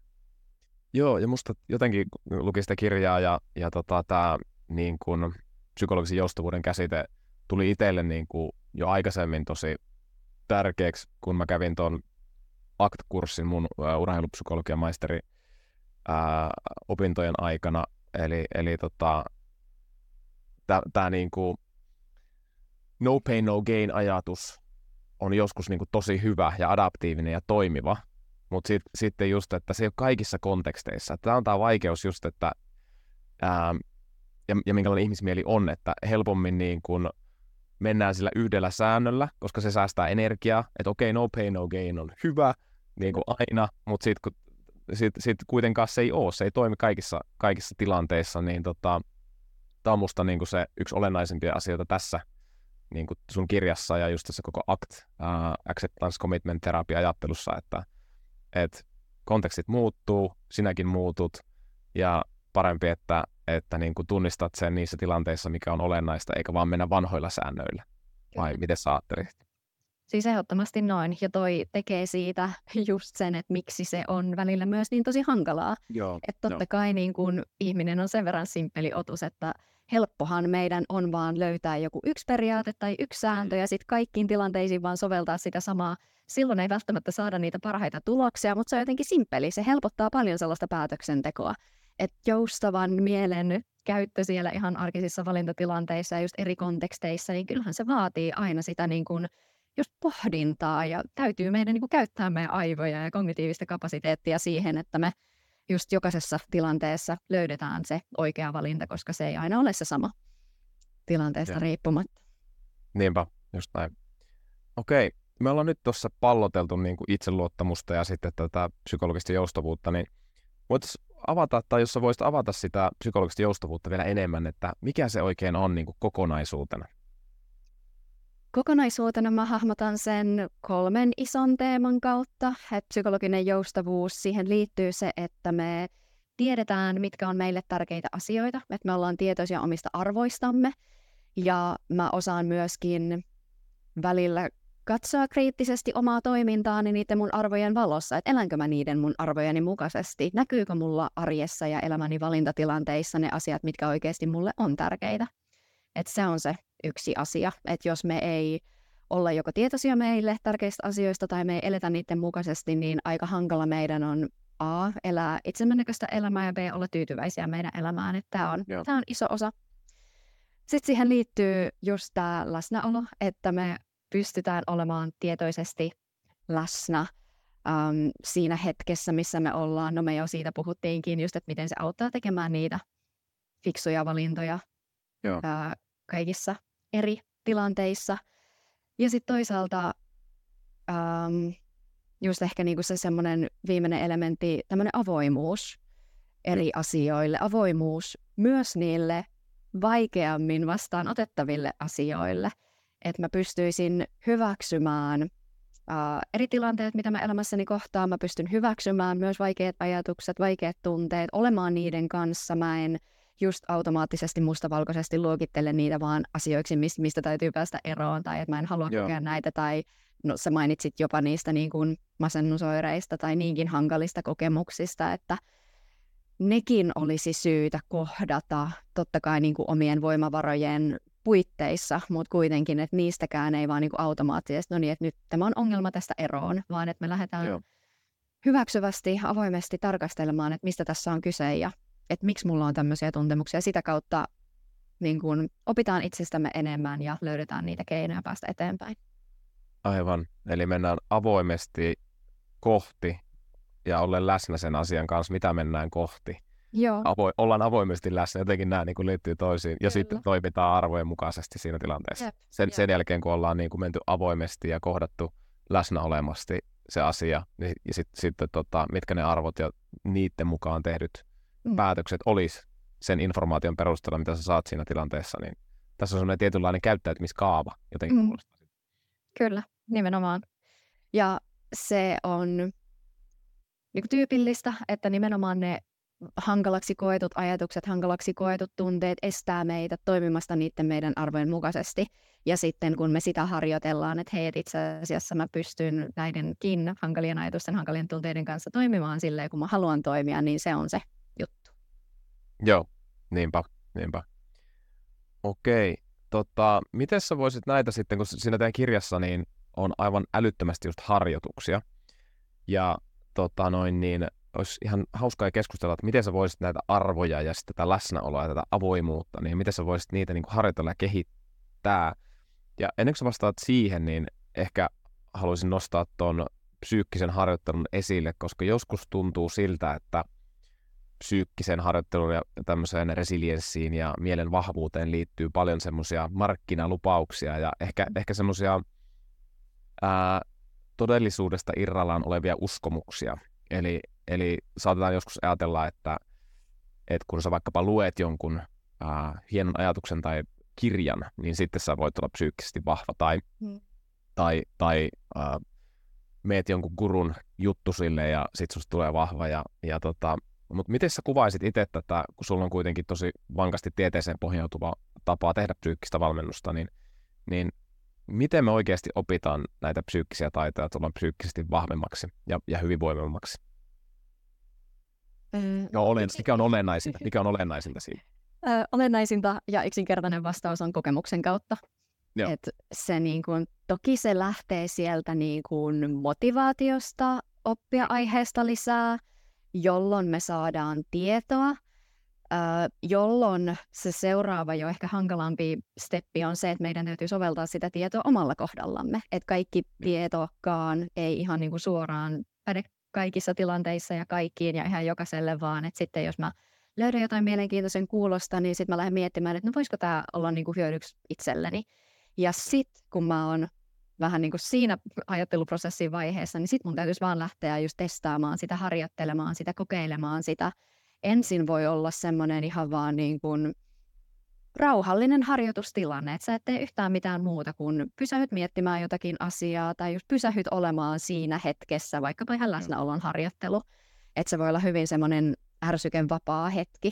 Joo, ja musta jotenkin luki sitä kirjaa ja, ja tota, tämä niin kun, psykologisen joustavuuden käsite tuli itselle niin kuin jo aikaisemmin tosi tärkeäksi, kun mä kävin tuon ACT-kurssin mun urheilupsykologian maisteri opintojen aikana. Eli, eli tota, tämä niinku no pain, no gain ajatus on joskus niinku tosi hyvä ja adaptiivinen ja toimiva, mutta sit, sitten just, että se ei ole kaikissa konteksteissa. Tämä on tämä vaikeus just, että ää, ja, ja minkälainen ihmismieli on, että helpommin niin kun mennään sillä yhdellä säännöllä, koska se säästää energiaa, että okei, okay, no pain, no gain on hyvä, niin kuin aina, mutta sitten sit, sit kuitenkaan se ei ole, se ei toimi kaikissa, kaikissa tilanteissa, niin tota, tämä on musta niin kuin se yksi olennaisimpia asioita tässä niin kuin sun kirjassa ja just tässä koko ACT, uh, Acceptance Commitment Therapy ajattelussa, että et kontekstit muuttuu, sinäkin muutut ja parempi, että, että niin kuin tunnistat sen niissä tilanteissa, mikä on olennaista, eikä vaan mennä vanhoilla säännöillä. Vai miten sä ajattelit? Siis ehdottomasti noin. Ja toi tekee siitä just sen, että miksi se on välillä myös niin tosi hankalaa. Joo, että totta jo. kai niin kun ihminen on sen verran simppeli otus, että helppohan meidän on vaan löytää joku yksi periaate tai yksi sääntö ja sitten kaikkiin tilanteisiin vaan soveltaa sitä samaa. Silloin ei välttämättä saada niitä parhaita tuloksia, mutta se on jotenkin simppeli. Se helpottaa paljon sellaista päätöksentekoa. Että joustavan mielen käyttö siellä ihan arkisissa valintatilanteissa ja just eri konteksteissa, niin kyllähän se vaatii aina sitä niin kuin just pohdintaa ja täytyy meidän niin kuin käyttää meidän aivoja ja kognitiivista kapasiteettia siihen, että me just jokaisessa tilanteessa löydetään se oikea valinta, koska se ei aina ole se sama tilanteesta ja. riippumatta. Niinpä, just näin. Okei, me ollaan nyt tuossa palloteltu niin kuin itseluottamusta ja sitten tätä psykologista joustavuutta, niin voitaisiin avata, tai jos sä voisit avata sitä psykologista joustavuutta vielä enemmän, että mikä se oikein on niin kuin kokonaisuutena? Kokonaisuutena mä hahmotan sen kolmen ison teeman kautta. Että psykologinen joustavuus, siihen liittyy se, että me tiedetään, mitkä on meille tärkeitä asioita, että me ollaan tietoisia omista arvoistamme. Ja mä osaan myöskin välillä katsoa kriittisesti omaa toimintaani niiden mun arvojen valossa, että elänkö mä niiden mun arvojeni mukaisesti, näkyykö mulla arjessa ja elämäni valintatilanteissa ne asiat, mitkä oikeasti mulle on tärkeitä. Että se on se yksi asia, että jos me ei olla joko tietoisia meille tärkeistä asioista tai me ei eletä niiden mukaisesti, niin aika hankala meidän on A, elää itsemmennäköistä elämää ja B, olla tyytyväisiä meidän elämään. Että tämä on, tämä on iso osa. Sitten siihen liittyy just tämä läsnäolo, että me pystytään olemaan tietoisesti läsnä um, siinä hetkessä, missä me ollaan. No me jo siitä puhuttiinkin just, että miten se auttaa tekemään niitä fiksuja valintoja Joo. Uh, kaikissa eri tilanteissa. Ja sitten toisaalta um, just ehkä niinku se semmoinen viimeinen elementti, tämmöinen avoimuus eri asioille, avoimuus myös niille vaikeammin vastaan otettaville asioille, että mä pystyisin hyväksymään uh, eri tilanteet, mitä mä elämässäni kohtaan, mä pystyn hyväksymään myös vaikeat ajatukset, vaikeat tunteet, olemaan niiden kanssa, mä en just automaattisesti mustavalkoisesti luokittele niitä vaan asioiksi, mistä täytyy päästä eroon, tai että mä en halua Joo. kokea näitä, tai no, sä mainitsit jopa niistä niin kuin masennusoireista tai niinkin hankalista kokemuksista, että nekin olisi syytä kohdata totta kai niin kuin omien voimavarojen puitteissa, mutta kuitenkin, että niistäkään ei vaan niin kuin automaattisesti, no niin, että nyt tämä on ongelma tästä eroon, vaan että me lähdetään Joo. hyväksyvästi, avoimesti tarkastelemaan, että mistä tässä on kyse ja että miksi mulla on tämmöisiä tuntemuksia. Sitä kautta niin kuin opitaan itsestämme enemmän ja löydetään niitä keinoja päästä eteenpäin. Aivan. Eli mennään avoimesti kohti ja ollen läsnä sen asian kanssa, mitä mennään kohti. Joo. Avo- ollaan avoimesti läsnä, jotenkin nämä niin kuin liittyy toisiin, ja Kyllä. sitten toimitaan arvojen mukaisesti siinä tilanteessa. Jep. Sen, Jep. sen jälkeen, kun ollaan niin kuin menty avoimesti ja kohdattu läsnä olemasti se asia, niin, ja sitten sit, tota, mitkä ne arvot ja niiden mukaan tehdyt mm. päätökset olisi sen informaation perusteella, mitä sä saat siinä tilanteessa, niin tässä on sellainen tietynlainen käyttäytymiskaava jotenkin mm. Kyllä, nimenomaan. Ja se on niin tyypillistä, että nimenomaan ne hankalaksi koetut ajatukset, hankalaksi koetut tunteet estää meitä toimimasta niiden meidän arvojen mukaisesti. Ja sitten kun me sitä harjoitellaan, että hei, itse asiassa mä pystyn näidenkin hankalien ajatusten, hankalien tunteiden kanssa toimimaan silleen, kun mä haluan toimia, niin se on se juttu. Joo, niinpä, niinpä. Okei, tota, miten sä voisit näitä sitten, kun siinä teidän kirjassa niin on aivan älyttömästi just harjoituksia, ja tota noin, niin olisi ihan hauskaa keskustella, että miten sä voisit näitä arvoja ja sitten tätä läsnäoloa ja tätä avoimuutta, niin miten sä voisit niitä niin kuin harjoitella ja kehittää. Ja ennen kuin sä vastaat siihen, niin ehkä haluaisin nostaa tuon psyykkisen harjoittelun esille, koska joskus tuntuu siltä, että psyykkisen harjoittelun ja tämmöiseen resilienssiin ja mielen vahvuuteen liittyy paljon semmoisia markkinalupauksia ja ehkä, ehkä semmoisia todellisuudesta irrallaan olevia uskomuksia. Eli, eli saatetaan joskus ajatella, että, että kun sä vaikkapa luet jonkun ää, hienon ajatuksen tai kirjan, niin sitten sä voit olla psyykkisesti vahva tai, mm. tai, tai ää, meet jonkun kurun juttu sille ja sit susta tulee vahva. Ja, ja tota, mutta miten sä kuvaisit itse tätä, kun sulla on kuitenkin tosi vankasti tieteeseen pohjautuva tapa tehdä psyykkistä valmennusta, niin, niin miten me oikeasti opitaan näitä psyykkisiä taitoja tulla psyykkisesti vahvemmaksi ja, ja hyvinvoivemmaksi? Mm. No, olen, mikä on olennaisinta? Mikä on olennaisinta siinä? Ö, olennaisinta ja yksinkertainen vastaus on kokemuksen kautta. Et se niin kun, toki se lähtee sieltä niin kun, motivaatiosta oppia aiheesta lisää, jolloin me saadaan tietoa – jolloin se seuraava jo ehkä hankalampi steppi on se, että meidän täytyy soveltaa sitä tietoa omalla kohdallamme. Että kaikki tietokaan ei ihan niin kuin suoraan päde kaikissa tilanteissa ja kaikkiin ja ihan jokaiselle, vaan että sitten jos mä löydän jotain mielenkiintoisen kuulosta, niin sitten mä lähden miettimään, että no voisiko tämä olla niin kuin hyödyksi itselleni. Ja sitten kun mä oon vähän niin kuin siinä ajatteluprosessin vaiheessa, niin sitten mun täytyisi vaan lähteä just testaamaan sitä, harjoittelemaan sitä, kokeilemaan sitä – ensin voi olla semmoinen ihan vaan niin kuin rauhallinen harjoitustilanne, että sä et tee yhtään mitään muuta kuin pysähyt miettimään jotakin asiaa tai just pysähyt olemaan siinä hetkessä, vaikkapa ihan läsnäolon harjoittelu. Että se voi olla hyvin semmoinen ärsyken vapaa hetki.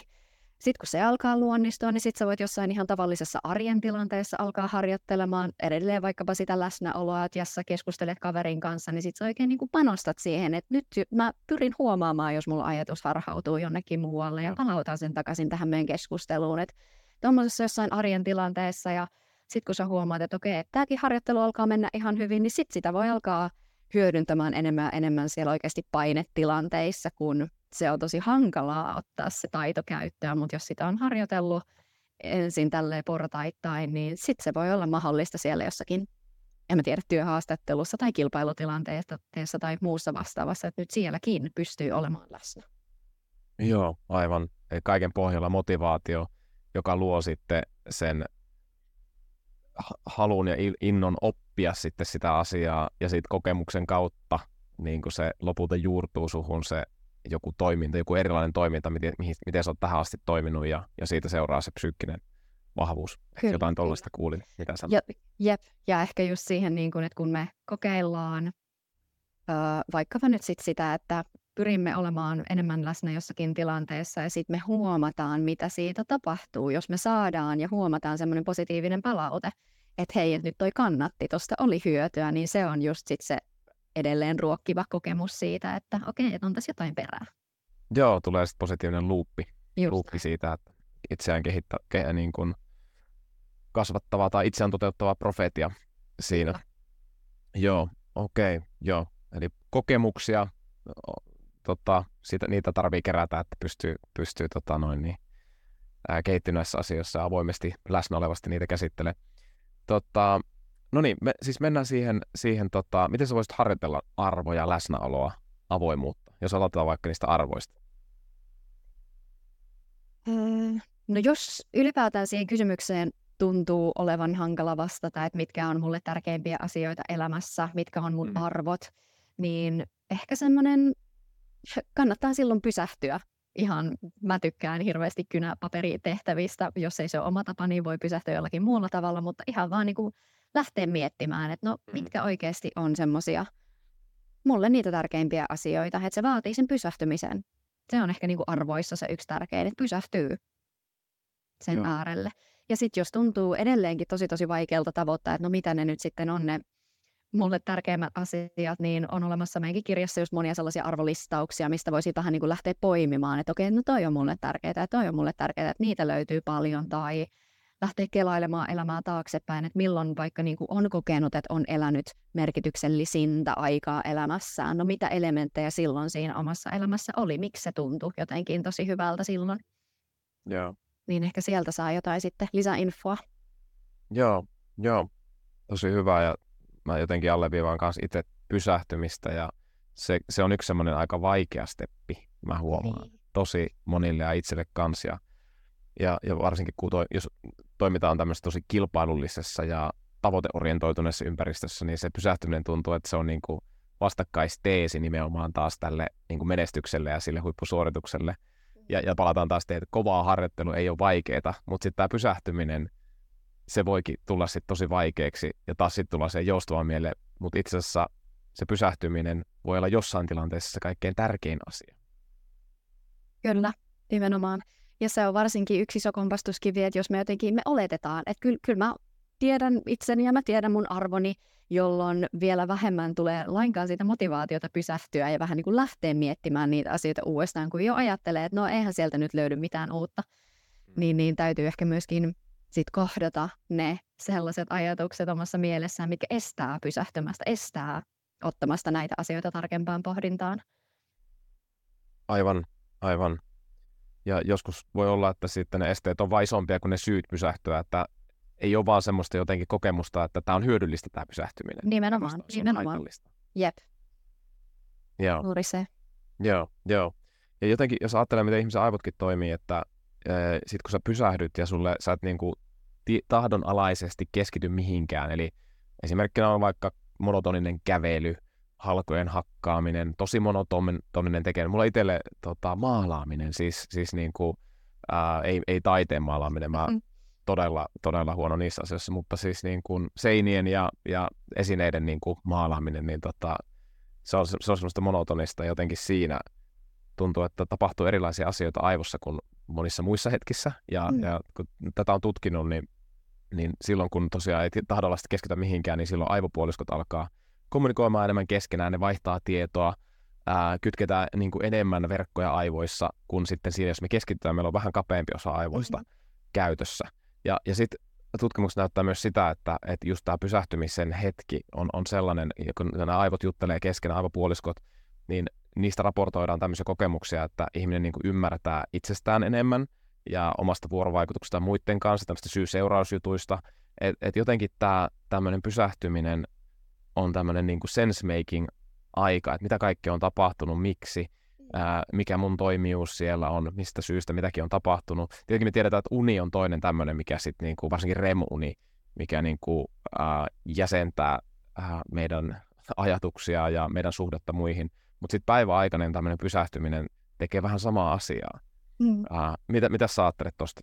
Sitten kun se alkaa luonnistua, niin sitten sä voit jossain ihan tavallisessa arjen tilanteessa alkaa harjoittelemaan edelleen vaikkapa sitä läsnäoloa, että jos sä keskustelet kaverin kanssa, niin sitten sä oikein niin kuin panostat siihen, että nyt mä pyrin huomaamaan, jos mulla ajatus harhautuu jonnekin muualle ja palautan sen takaisin tähän meidän keskusteluun. Että tuommoisessa jossain arjen tilanteessa ja sitten kun sä huomaat, että okei, tämäkin harjoittelu alkaa mennä ihan hyvin, niin sitten sitä voi alkaa hyödyntämään enemmän enemmän siellä oikeasti painetilanteissa, kun se on tosi hankalaa ottaa se taito käyttöön, mutta jos sitä on harjoitellut ensin tälleen portaittain, niin sitten se voi olla mahdollista siellä jossakin, en mä tiedä, työhaastattelussa tai kilpailutilanteessa tai muussa vastaavassa, että nyt sielläkin pystyy olemaan läsnä. Joo, aivan. Kaiken pohjalla motivaatio, joka luo sitten sen halun ja innon oppia sitten sitä asiaa ja sitten kokemuksen kautta niin kuin se lopulta juurtuu suhun se joku toiminta, joku erilainen toiminta, miten, miten sä oot tähän asti toiminut ja, ja siitä seuraa se psyykkinen vahvuus. Kyllä, Jotain tuollaista kuulin, mitä sanoit. Ja, jep, ja ehkä just siihen, niin kun, että kun me kokeillaan ö, vaikkapa nyt sit sitä, että pyrimme olemaan enemmän läsnä jossakin tilanteessa ja sitten me huomataan, mitä siitä tapahtuu, jos me saadaan ja huomataan semmoinen positiivinen palaute, että hei, että nyt toi kannatti, tuosta oli hyötyä, niin se on just sit se edelleen ruokkiva kokemus siitä, että okei, että on tässä jotain perää. Joo, tulee sitten positiivinen luuppi, luuppi siitä, että itseään kehittää, ke, niin kuin kasvattava tai itseään toteuttava profeetia siinä. Kyllä. Joo, okei, okay, joo. Eli kokemuksia, tota, siitä, niitä tarvii kerätä, että pystyy, pystyy tota noin, niin, ää, kehittyneessä asioissa avoimesti läsnä olevasti niitä käsittelee. Tota, no niin, me, siis mennään siihen, siihen tota, miten sä voisit harjoitella arvoja, läsnäoloa, avoimuutta, jos aloitetaan vaikka niistä arvoista. No jos ylipäätään siihen kysymykseen tuntuu olevan hankala vastata, että mitkä on mulle tärkeimpiä asioita elämässä, mitkä on mun mm. arvot, niin ehkä semmoinen kannattaa silloin pysähtyä. Ihan mä tykkään hirveästi kynäpaperitehtävistä. Jos ei se ole oma tapa, niin voi pysähtyä jollakin muulla tavalla, mutta ihan vaan niin kuin lähteä miettimään, että no mm. mitkä oikeasti on semmoisia mulle niitä tärkeimpiä asioita, että se vaatii sen pysähtymisen. Se on ehkä niin kuin arvoissa se yksi tärkein, että pysähtyy sen Joo. äärelle. Ja sitten jos tuntuu edelleenkin tosi tosi vaikealta tavoittaa, että no mitä ne nyt sitten on ne mulle tärkeimmät asiat, niin on olemassa meidänkin kirjassa just monia sellaisia arvolistauksia, mistä voisi vähän niin kuin lähteä poimimaan, että okei, no toi on mulle tärkeää, ja toi on mulle tärkeää, että niitä löytyy paljon, tai lähteä kelailemaan elämää taaksepäin, että milloin vaikka niin kuin on kokenut, että on elänyt merkityksellisintä aikaa elämässään, no mitä elementtejä silloin siinä omassa elämässä oli, miksi se tuntui jotenkin tosi hyvältä silloin. Joo. Niin ehkä sieltä saa jotain sitten lisäinfoa. Joo, joo. Tosi hyvä ja mä jotenkin alleviivaan kanssa itse pysähtymistä ja se, se on yksi semmoinen aika vaikea steppi, mä huomaan. Niin. Tosi monille ja itselle kanssa. Ja, ja, ja varsinkin kun toi, jos toimitaan tämmöisessä tosi kilpailullisessa ja tavoiteorientoituneessa ympäristössä, niin se pysähtyminen tuntuu, että se on niin kuin vastakkaisteesi nimenomaan taas tälle niin kuin menestykselle ja sille huippusuoritukselle. Ja, ja palataan taas että kovaa harjoittelu ei ole vaikeaa, mutta sitten tämä pysähtyminen, se voikin tulla sitten tosi vaikeaksi ja taas sitten tulla se joustava mieleen, mutta itse asiassa se pysähtyminen voi olla jossain tilanteessa se kaikkein tärkein asia. Kyllä, nimenomaan. Ja se on varsinkin yksi iso kompastuskivi, että jos me jotenkin me oletetaan, että kyllä, kyllä mä tiedän itseni ja mä tiedän mun arvoni, jolloin vielä vähemmän tulee lainkaan siitä motivaatiota pysähtyä ja vähän niin kuin lähteä miettimään niitä asioita uudestaan, kun jo ajattelee, että no eihän sieltä nyt löydy mitään uutta. Mm. Niin, niin täytyy ehkä myöskin sit kohdata ne sellaiset ajatukset omassa mielessään, mitkä estää pysähtymästä, estää ottamasta näitä asioita tarkempaan pohdintaan. Aivan, aivan. Ja joskus voi olla, että sitten ne esteet on vain isompia kuin ne syyt pysähtyä, että ei ole vaan semmoista jotenkin kokemusta, että tämä on hyödyllistä tämä pysähtyminen. Nimenomaan, nimenomaan. Jep. Joo. Juuri se. Joo, joo. Ja jotenkin, jos ajattelee, miten ihmisen aivotkin toimii, että e, sit kun sä pysähdyt ja sulle, sä et niinku tahdonalaisesti keskity mihinkään, eli esimerkkinä on vaikka monotoninen kävely, halkojen hakkaaminen, tosi monotoninen tekeminen. Mulla itselle tota, maalaaminen, siis, siis niin kuin, ää, ei, ei taiteen maalaaminen, mä mm. todella, todella huono niissä asioissa, mutta siis niin kuin seinien ja, ja esineiden niin kuin maalaaminen, niin tota, se, on, se on semmoista monotonista jotenkin siinä tuntuu, että tapahtuu erilaisia asioita aivossa kuin monissa muissa hetkissä. Ja, mm. ja kun tätä on tutkinut, niin, niin silloin kun tosiaan ei tahdolla keskitytä mihinkään, niin silloin aivopuoliskot alkaa kommunikoimaan enemmän keskenään, ne vaihtaa tietoa, ää, kytketään niin kuin enemmän verkkoja aivoissa, kun sitten siinä, jos me keskitytään, meillä on vähän kapeampi osa aivoista mm-hmm. käytössä. Ja, ja sitten tutkimukset näyttää myös sitä, että, että just tämä pysähtymisen hetki on, on sellainen, kun nämä aivot juttelee keskenään, aivopuoliskot, niin niistä raportoidaan tämmöisiä kokemuksia, että ihminen niin kuin ymmärtää itsestään enemmän ja omasta vuorovaikutuksesta muiden kanssa, tämmöistä syy-seurausjutuista. Että et jotenkin tämä tämmöinen pysähtyminen on tämmöinen niin kuin sense-making aika, että mitä kaikkea on tapahtunut, miksi, ää, mikä mun toimijuus siellä on, mistä syystä mitäkin on tapahtunut. Tietenkin me tiedetään, että uni on toinen tämmöinen, mikä sitten niin kuin, varsinkin REM-uni, mikä niin kuin, ää, jäsentää ää, meidän ajatuksia ja meidän suhdetta muihin. Mutta sitten päiväaikainen tämmöinen pysähtyminen tekee vähän samaa asiaa. Mm. Ää, mitä, mitä sä ajattelet tuosta?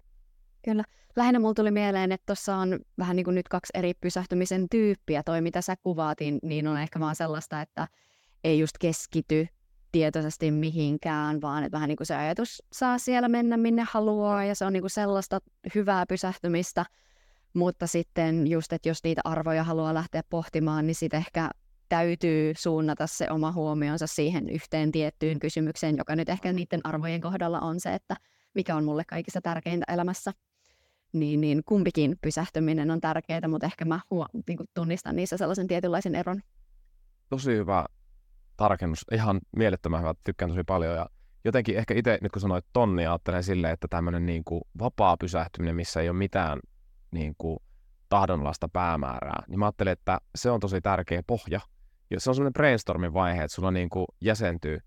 Kyllä. Lähinnä mulla tuli mieleen, että tuossa on vähän niin kuin nyt kaksi eri pysähtymisen tyyppiä. Toi, mitä sä kuvaatin, niin on ehkä vaan sellaista, että ei just keskity tietoisesti mihinkään, vaan että vähän niin kuin se ajatus saa siellä mennä minne haluaa ja se on niin kuin sellaista hyvää pysähtymistä. Mutta sitten just, että jos niitä arvoja haluaa lähteä pohtimaan, niin sitten ehkä täytyy suunnata se oma huomionsa siihen yhteen tiettyyn kysymykseen, joka nyt ehkä niiden arvojen kohdalla on se, että mikä on mulle kaikista tärkeintä elämässä. Niin, niin kumpikin pysähtyminen on tärkeää, mutta ehkä mä huo, niin tunnistan niissä sellaisen tietynlaisen eron. Tosi hyvä tarkennus. Ihan mielettömän hyvä. Tykkään tosi paljon. Ja jotenkin ehkä itse, nyt kun sanoit tonni, ajattelen silleen, että tämmöinen niin kuin vapaa pysähtyminen, missä ei ole mitään niin kuin tahdonlaista päämäärää, niin mä ajattelen, että se on tosi tärkeä pohja. Ja se on semmoinen brainstormin vaihe, että sulla niin kuin jäsentyy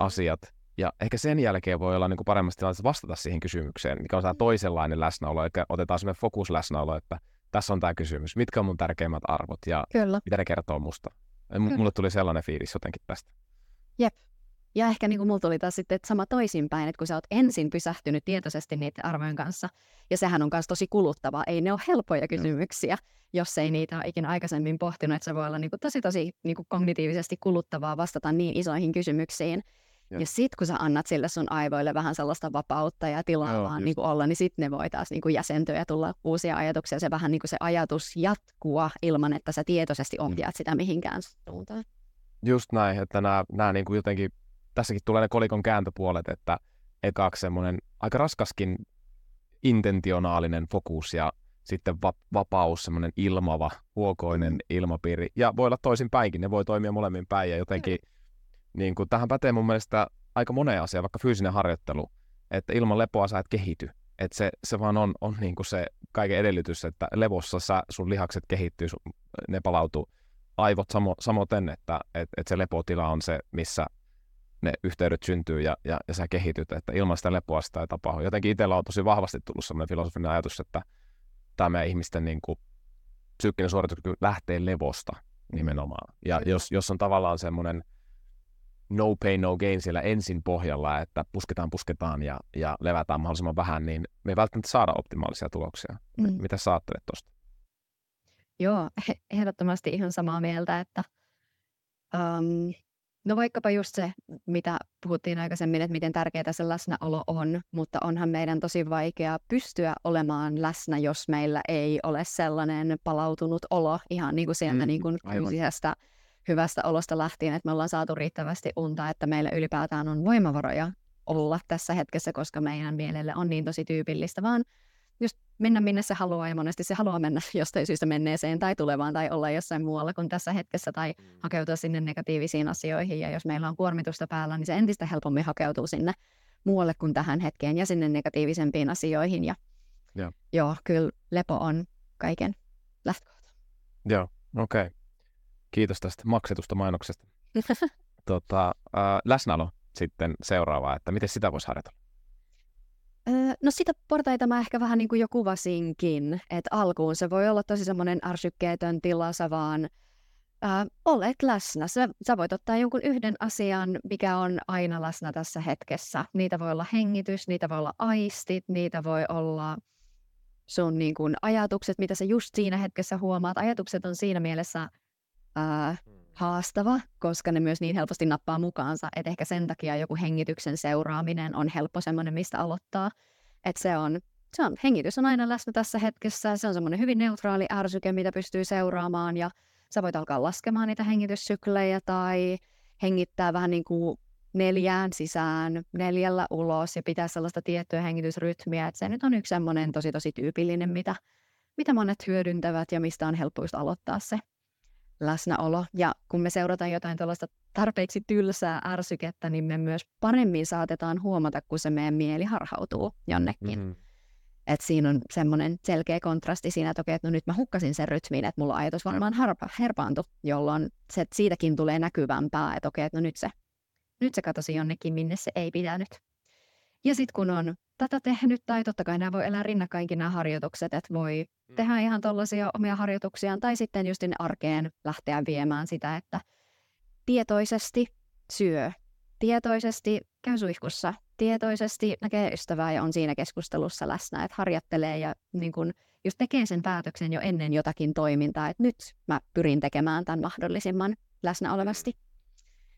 asiat, ja ehkä sen jälkeen voi olla niin kuin paremmassa tilanteessa vastata siihen kysymykseen, mikä on tämä toisenlainen läsnäolo, eli otetaan semmoinen fokusläsnäolo, että tässä on tämä kysymys, mitkä on mun tärkeimmät arvot ja Kyllä. mitä ne kertoo musta. M- mulle tuli sellainen fiilis jotenkin tästä. Jep. Ja ehkä niin kuin mulla tuli taas sitten että sama toisinpäin, että kun sä oot ensin pysähtynyt tietoisesti niiden arvojen kanssa, ja sehän on myös tosi kuluttavaa, ei ne ole helpoja kysymyksiä, jos ei niitä ole ikinä aikaisemmin pohtinut, että se voi olla niin kuin tosi tosi niin kuin kognitiivisesti kuluttavaa vastata niin isoihin kysymyksiin. Ja, ja sit kun sä annat sille sun aivoille vähän sellaista vapautta ja tilaa Joo, vaan niin kuin olla, niin sitten ne voi taas niin kuin jäsentyä ja tulla uusia ajatuksia. Se vähän niin kuin se ajatus jatkua ilman, että sä tietoisesti mm. ohjaat sitä mihinkään suuntaan. Just näin, että nämä, nämä niin kuin jotenkin tässäkin tulee ne kolikon kääntöpuolet, että ekaksi semmoinen aika raskaskin intentionaalinen fokus ja sitten va- vapaus, semmoinen ilmava, huokoinen mm. ilmapiiri. Ja voi olla toisin päinkin, ne voi toimia molemmin päin ja jotenkin niin kuin, tähän pätee mun mielestä aika moneen asiaan, vaikka fyysinen harjoittelu, että ilman lepoa sä et kehity. Että se, se vaan on, on niin kuin se kaiken edellytys, että levossa sä, sun lihakset kehittyy, sun, ne palautuu aivot samo, samoin, että et, et se lepotila on se, missä ne yhteydet syntyy ja, ja, ja sä kehityt, että ilman sitä lepoa sitä ei tapahdu. Jotenkin itsellä on tosi vahvasti tullut sellainen filosofinen ajatus, että tämä meidän ihmisten niin kuin, psyykkinen suorituskyky lähtee levosta nimenomaan. Ja jos, jos on tavallaan semmoinen no pain, no gain siellä ensin pohjalla, että pusketaan, pusketaan ja, ja levätään mahdollisimman vähän, niin me ei välttämättä saada optimaalisia tuloksia. Mm. Mitä sä ajattelet tuosta? Joo, ehdottomasti ihan samaa mieltä, että um, No vaikkapa just se, mitä puhuttiin aikaisemmin, että miten tärkeää se läsnäolo on, mutta onhan meidän tosi vaikea pystyä olemaan läsnä, jos meillä ei ole sellainen palautunut olo ihan niin kuin sieltä mm, niin kuin hyvästä olosta lähtien, että me ollaan saatu riittävästi unta, että meillä ylipäätään on voimavaroja olla tässä hetkessä, koska meidän mielelle on niin tosi tyypillistä, vaan just mennä minne se haluaa ja monesti se haluaa mennä jostain syystä menneeseen tai tulevaan tai olla jossain muualla kuin tässä hetkessä tai mm. hakeutua sinne negatiivisiin asioihin ja jos meillä on kuormitusta päällä, niin se entistä helpommin hakeutuu sinne muualle kuin tähän hetkeen ja sinne negatiivisempiin asioihin ja ja. joo, kyllä lepo on kaiken lähtökohta. Joo, okei. Okay. Kiitos tästä maksetusta mainoksesta. tota, äh, läsnäolo sitten seuraavaa, että miten sitä voisi harjoitella? No sitä portaita mä ehkä vähän niin kuin jo kuvasinkin, että alkuun se voi olla tosi semmoinen ärsykkeetön tila, sä vaan äh, olet läsnä. Sä, sä voit ottaa jonkun yhden asian, mikä on aina läsnä tässä hetkessä. Niitä voi olla hengitys, niitä voi olla aistit, niitä voi olla sun niin kuin, ajatukset, mitä sä just siinä hetkessä huomaat. Ajatukset on siinä mielessä äh, haastava, koska ne myös niin helposti nappaa mukaansa, että ehkä sen takia joku hengityksen seuraaminen on helppo semmoinen, mistä aloittaa. Että se on, se on, hengitys on aina läsnä tässä hetkessä, se on semmoinen hyvin neutraali ärsyke, mitä pystyy seuraamaan ja sä voit alkaa laskemaan niitä hengityssyklejä tai hengittää vähän niin kuin neljään sisään, neljällä ulos ja pitää sellaista tiettyä hengitysrytmiä. Että se nyt on yksi semmoinen tosi tosi tyypillinen, mitä, mitä monet hyödyntävät ja mistä on helppo aloittaa se läsnäolo. Ja kun me seurataan jotain tuollaista tarpeeksi tylsää ärsykettä, niin me myös paremmin saatetaan huomata, kun se meidän mieli harhautuu jonnekin. Mm-hmm. Et siinä on semmoinen selkeä kontrasti siinä, että okei, että no nyt mä hukkasin sen rytmin, että mulla ajatus varmaan harpa, herpaantui, jolloin se, siitäkin tulee näkyvämpää, että okei, että no nyt se, nyt se katosi jonnekin, minne se ei pitänyt. Ja sitten kun on tätä tehnyt, tai totta kai nämä voi elää rinnakkainkin nämä harjoitukset, että voi mm. tehdä ihan tuollaisia omia harjoituksiaan, tai sitten just arkeen lähteä viemään sitä, että tietoisesti syö, tietoisesti käy suihkussa, tietoisesti näkee ystävää ja on siinä keskustelussa läsnä, että harjoittelee ja niin kun, just tekee sen päätöksen jo ennen jotakin toimintaa, että nyt mä pyrin tekemään tämän mahdollisimman läsnä olevasti.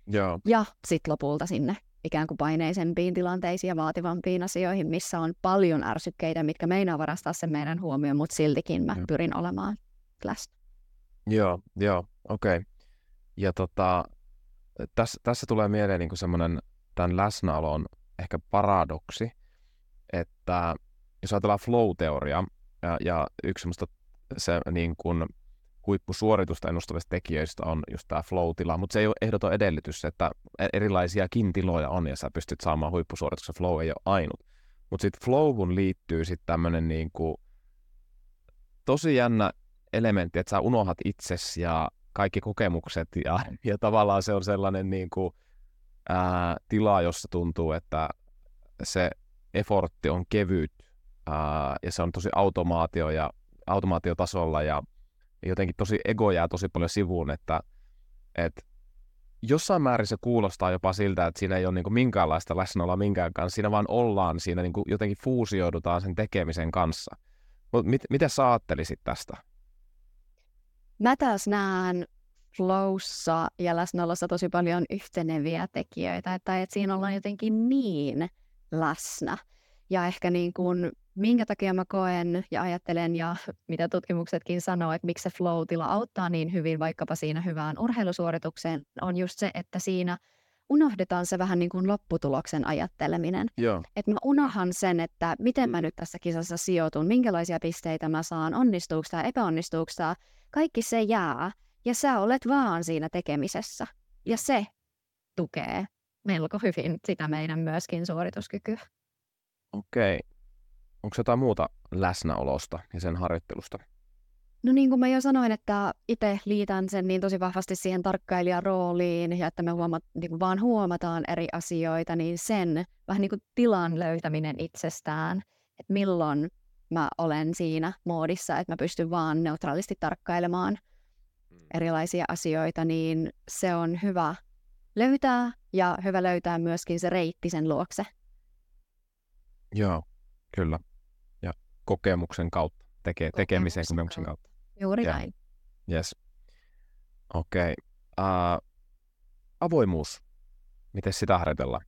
Joo. Ja sitten lopulta sinne ikään kuin paineisempiin tilanteisiin ja vaativampiin asioihin, missä on paljon ärsykkeitä, mitkä meinaa varastaa sen meidän huomioon, mutta siltikin mä pyrin olemaan läsnä. Joo, joo, okei. Okay. Ja tota, tässä, tässä tulee mieleen niin semmoinen tämän läsnäolon ehkä paradoksi, että jos ajatellaan flow-teoriaa, ja, ja yksi semmoista se niin kuin huippusuoritusta ennustavista tekijöistä on just tämä flow-tila, mutta se ei ole ehdoton edellytys, että e-, erilaisiakin tiloja on, ja sä pystyt saamaan huippusuorituksen, flow ei ole ainut. Mutta sitten flowhun liittyy sitten tämmöinen niin kuin tosi jännä elementti, että sä unohat itsesi ja kaikki kokemukset, ja, ja tavallaan se on sellainen niin kuin, ää, tila, jossa tuntuu, että se effortti on kevyt, ää, ja se on tosi automaatio ja automaatiotasolla, ja jotenkin tosi ego jää tosi paljon sivuun, että, että jossain määrin se kuulostaa jopa siltä, että siinä ei ole niin minkäänlaista läsnäoloa minkään kanssa, siinä vaan ollaan, siinä niin jotenkin fuusioidutaan sen tekemisen kanssa. Mutta mit, mitä sä ajattelisit tästä? Mä taas näen flowssa ja läsnäolossa tosi paljon yhteneviä tekijöitä, että, että siinä ollaan jotenkin niin läsnä. Ja ehkä niin kuin minkä takia mä koen ja ajattelen ja mitä tutkimuksetkin sanoo, että miksi se flow-tila auttaa niin hyvin vaikkapa siinä hyvään urheilusuoritukseen, on just se, että siinä unohdetaan se vähän niin kuin lopputuloksen ajatteleminen. Että mä unohan sen, että miten mä nyt tässä kisassa sijoitun, minkälaisia pisteitä mä saan, onnistuuko tämä, epäonnistuuko tämä. Kaikki se jää ja sä olet vaan siinä tekemisessä. Ja se tukee melko hyvin sitä meidän myöskin suorituskykyä. Okei. Okay. Onko jotain muuta läsnäolosta ja sen harjoittelusta? No niin kuin mä jo sanoin, että itse liitän sen niin tosi vahvasti siihen tarkkailijan rooliin ja että me huomat, niin kuin vaan huomataan eri asioita, niin sen vähän niin kuin tilan löytäminen itsestään, että milloin mä olen siinä moodissa, että mä pystyn vaan neutraalisti tarkkailemaan mm. erilaisia asioita, niin se on hyvä löytää ja hyvä löytää myöskin se reitti sen luokse. Joo, kyllä kokemuksen kautta, teke, tekemisen kokemuksen kautta. Juuri yeah. näin. Yes. Okei. Okay. Uh, avoimuus. Miten sitä harjoitellaan?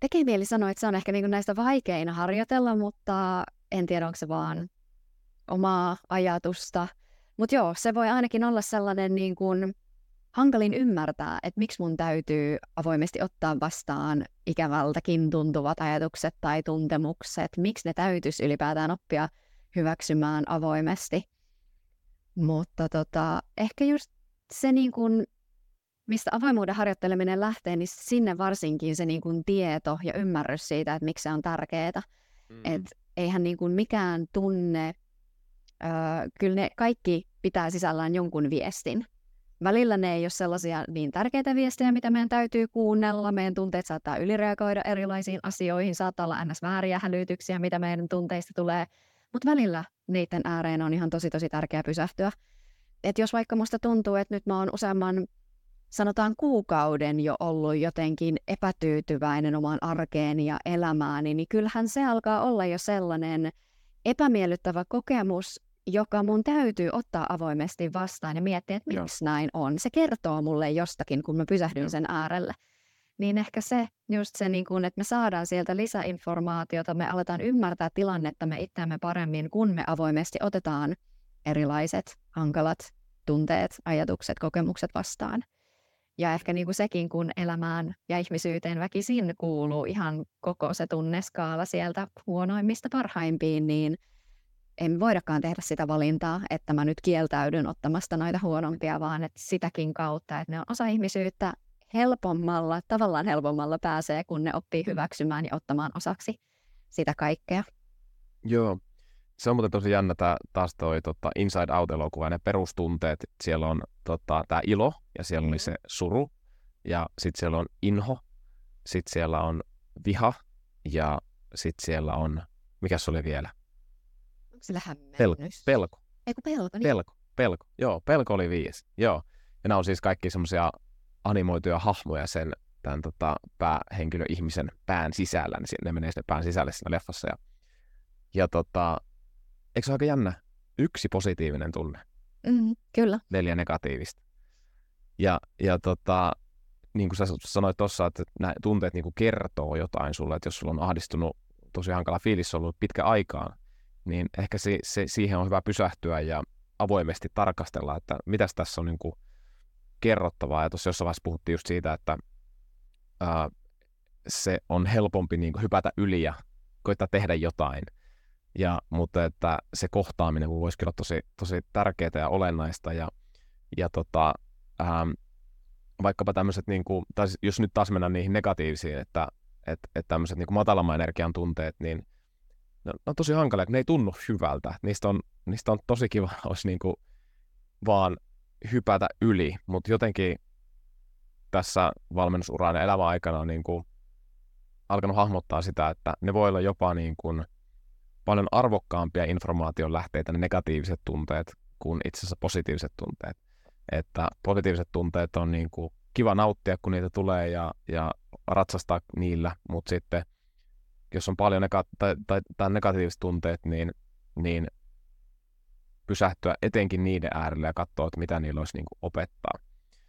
Tekee mieli sanoa, että se on ehkä niinku näistä vaikeina harjoitella, mutta en tiedä, onko se vaan omaa ajatusta. Mutta joo, se voi ainakin olla sellainen niin kuin hankalin ymmärtää, että miksi mun täytyy avoimesti ottaa vastaan ikävältäkin tuntuvat ajatukset tai tuntemukset, miksi ne täytyisi ylipäätään oppia hyväksymään avoimesti. Mutta tota, ehkä just se, niin kun, mistä avoimuuden harjoitteleminen lähtee, niin sinne varsinkin se niin kun tieto ja ymmärrys siitä, että miksi se on tärkeää. Mm. Että eihän niin kun mikään tunne, öö, kyllä ne kaikki pitää sisällään jonkun viestin. Välillä ne ei ole sellaisia niin tärkeitä viestejä, mitä meidän täytyy kuunnella. Meidän tunteet saattaa ylireagoida erilaisiin asioihin, saattaa olla ns. vääriä hälytyksiä, mitä meidän tunteista tulee. Mutta välillä niiden ääreen on ihan tosi tosi tärkeää pysähtyä. Et jos vaikka musta tuntuu, että nyt mä oon useamman, sanotaan kuukauden jo ollut jotenkin epätyytyväinen omaan arkeeni ja elämääni, niin kyllähän se alkaa olla jo sellainen epämiellyttävä kokemus, joka mun täytyy ottaa avoimesti vastaan ja miettiä, että miksi Joo. näin on. Se kertoo mulle jostakin, kun mä pysähdyn Joo. sen äärelle. Niin ehkä se, just se, niin kun, että me saadaan sieltä lisäinformaatiota, me aletaan ymmärtää tilannetta me itseämme paremmin, kun me avoimesti otetaan erilaiset hankalat tunteet, ajatukset, kokemukset vastaan. Ja ehkä niin kuin sekin, kun elämään ja ihmisyyteen väkisin kuuluu ihan koko se tunneskaala sieltä huonoimmista parhaimpiin, niin – en voidakaan tehdä sitä valintaa, että mä nyt kieltäydyn ottamasta noita huonompia, vaan että sitäkin kautta, että ne on osa ihmisyyttä helpommalla, tavallaan helpommalla pääsee, kun ne oppii hyväksymään ja ottamaan osaksi sitä kaikkea. Joo, se on muuten tosi jännä tää, taas toi tota, Inside Out-elokuva, ne perustunteet. Siellä on tota, tämä ilo ja siellä oli se suru ja sitten siellä on inho, sitten siellä on viha ja sitten siellä on, mikä se oli vielä? Sillä Pelko. Pelko. Eiku pelko, niin. Pelko. Pelko. Joo, pelko oli viisi. Joo. Ja nämä on siis kaikki semmoisia animoituja hahmoja sen tämän tota, päähenkilö ihmisen pään sisällä, niin ne menee sinne pään sisälle siinä leffassa. Ja, ja tota, eikö se ole aika jännä? Yksi positiivinen tunne. Mm, kyllä. Neljä negatiivista. Ja, ja tota, niin kuin sä sanoit tuossa, että nämä tunteet niin kuin kertoo jotain sulle, että jos sulla on ahdistunut tosi hankala fiilis ollut pitkä aikaan, niin ehkä se, se, siihen on hyvä pysähtyä ja avoimesti tarkastella, että mitäs tässä on niin kuin kerrottavaa. Ja tuossa jossain vaiheessa puhuttiin just siitä, että ää, se on helpompi niin kuin hypätä yli ja koittaa tehdä jotain. Ja, mutta että se kohtaaminen voisi olla tosi, tosi tärkeää ja olennaista. Ja, ja tota, ähm, vaikkapa tämmöiset, niin kuin, tai jos nyt taas mennään niihin negatiivisiin, että et, et tämmöiset niin matalamman energian tunteet, niin ne on tosi hankalia, kun ne ei tunnu hyvältä. Niistä on, niistä on tosi kiva olisi niin kuin vaan hypätä yli, mutta jotenkin tässä valmennusuraan ja elämän aikana on niin kuin alkanut hahmottaa sitä, että ne voi olla jopa niin kuin paljon arvokkaampia informaation lähteitä ne negatiiviset tunteet kuin itse asiassa positiiviset tunteet. Että positiiviset tunteet on niin kuin kiva nauttia, kun niitä tulee ja, ja ratsastaa niillä, mutta sitten jos on paljon nega- tai, tai, tai negatiiviset tunteet, niin, niin pysähtyä etenkin niiden äärelle ja katsoa, että mitä niillä olisi niin kuin opettaa.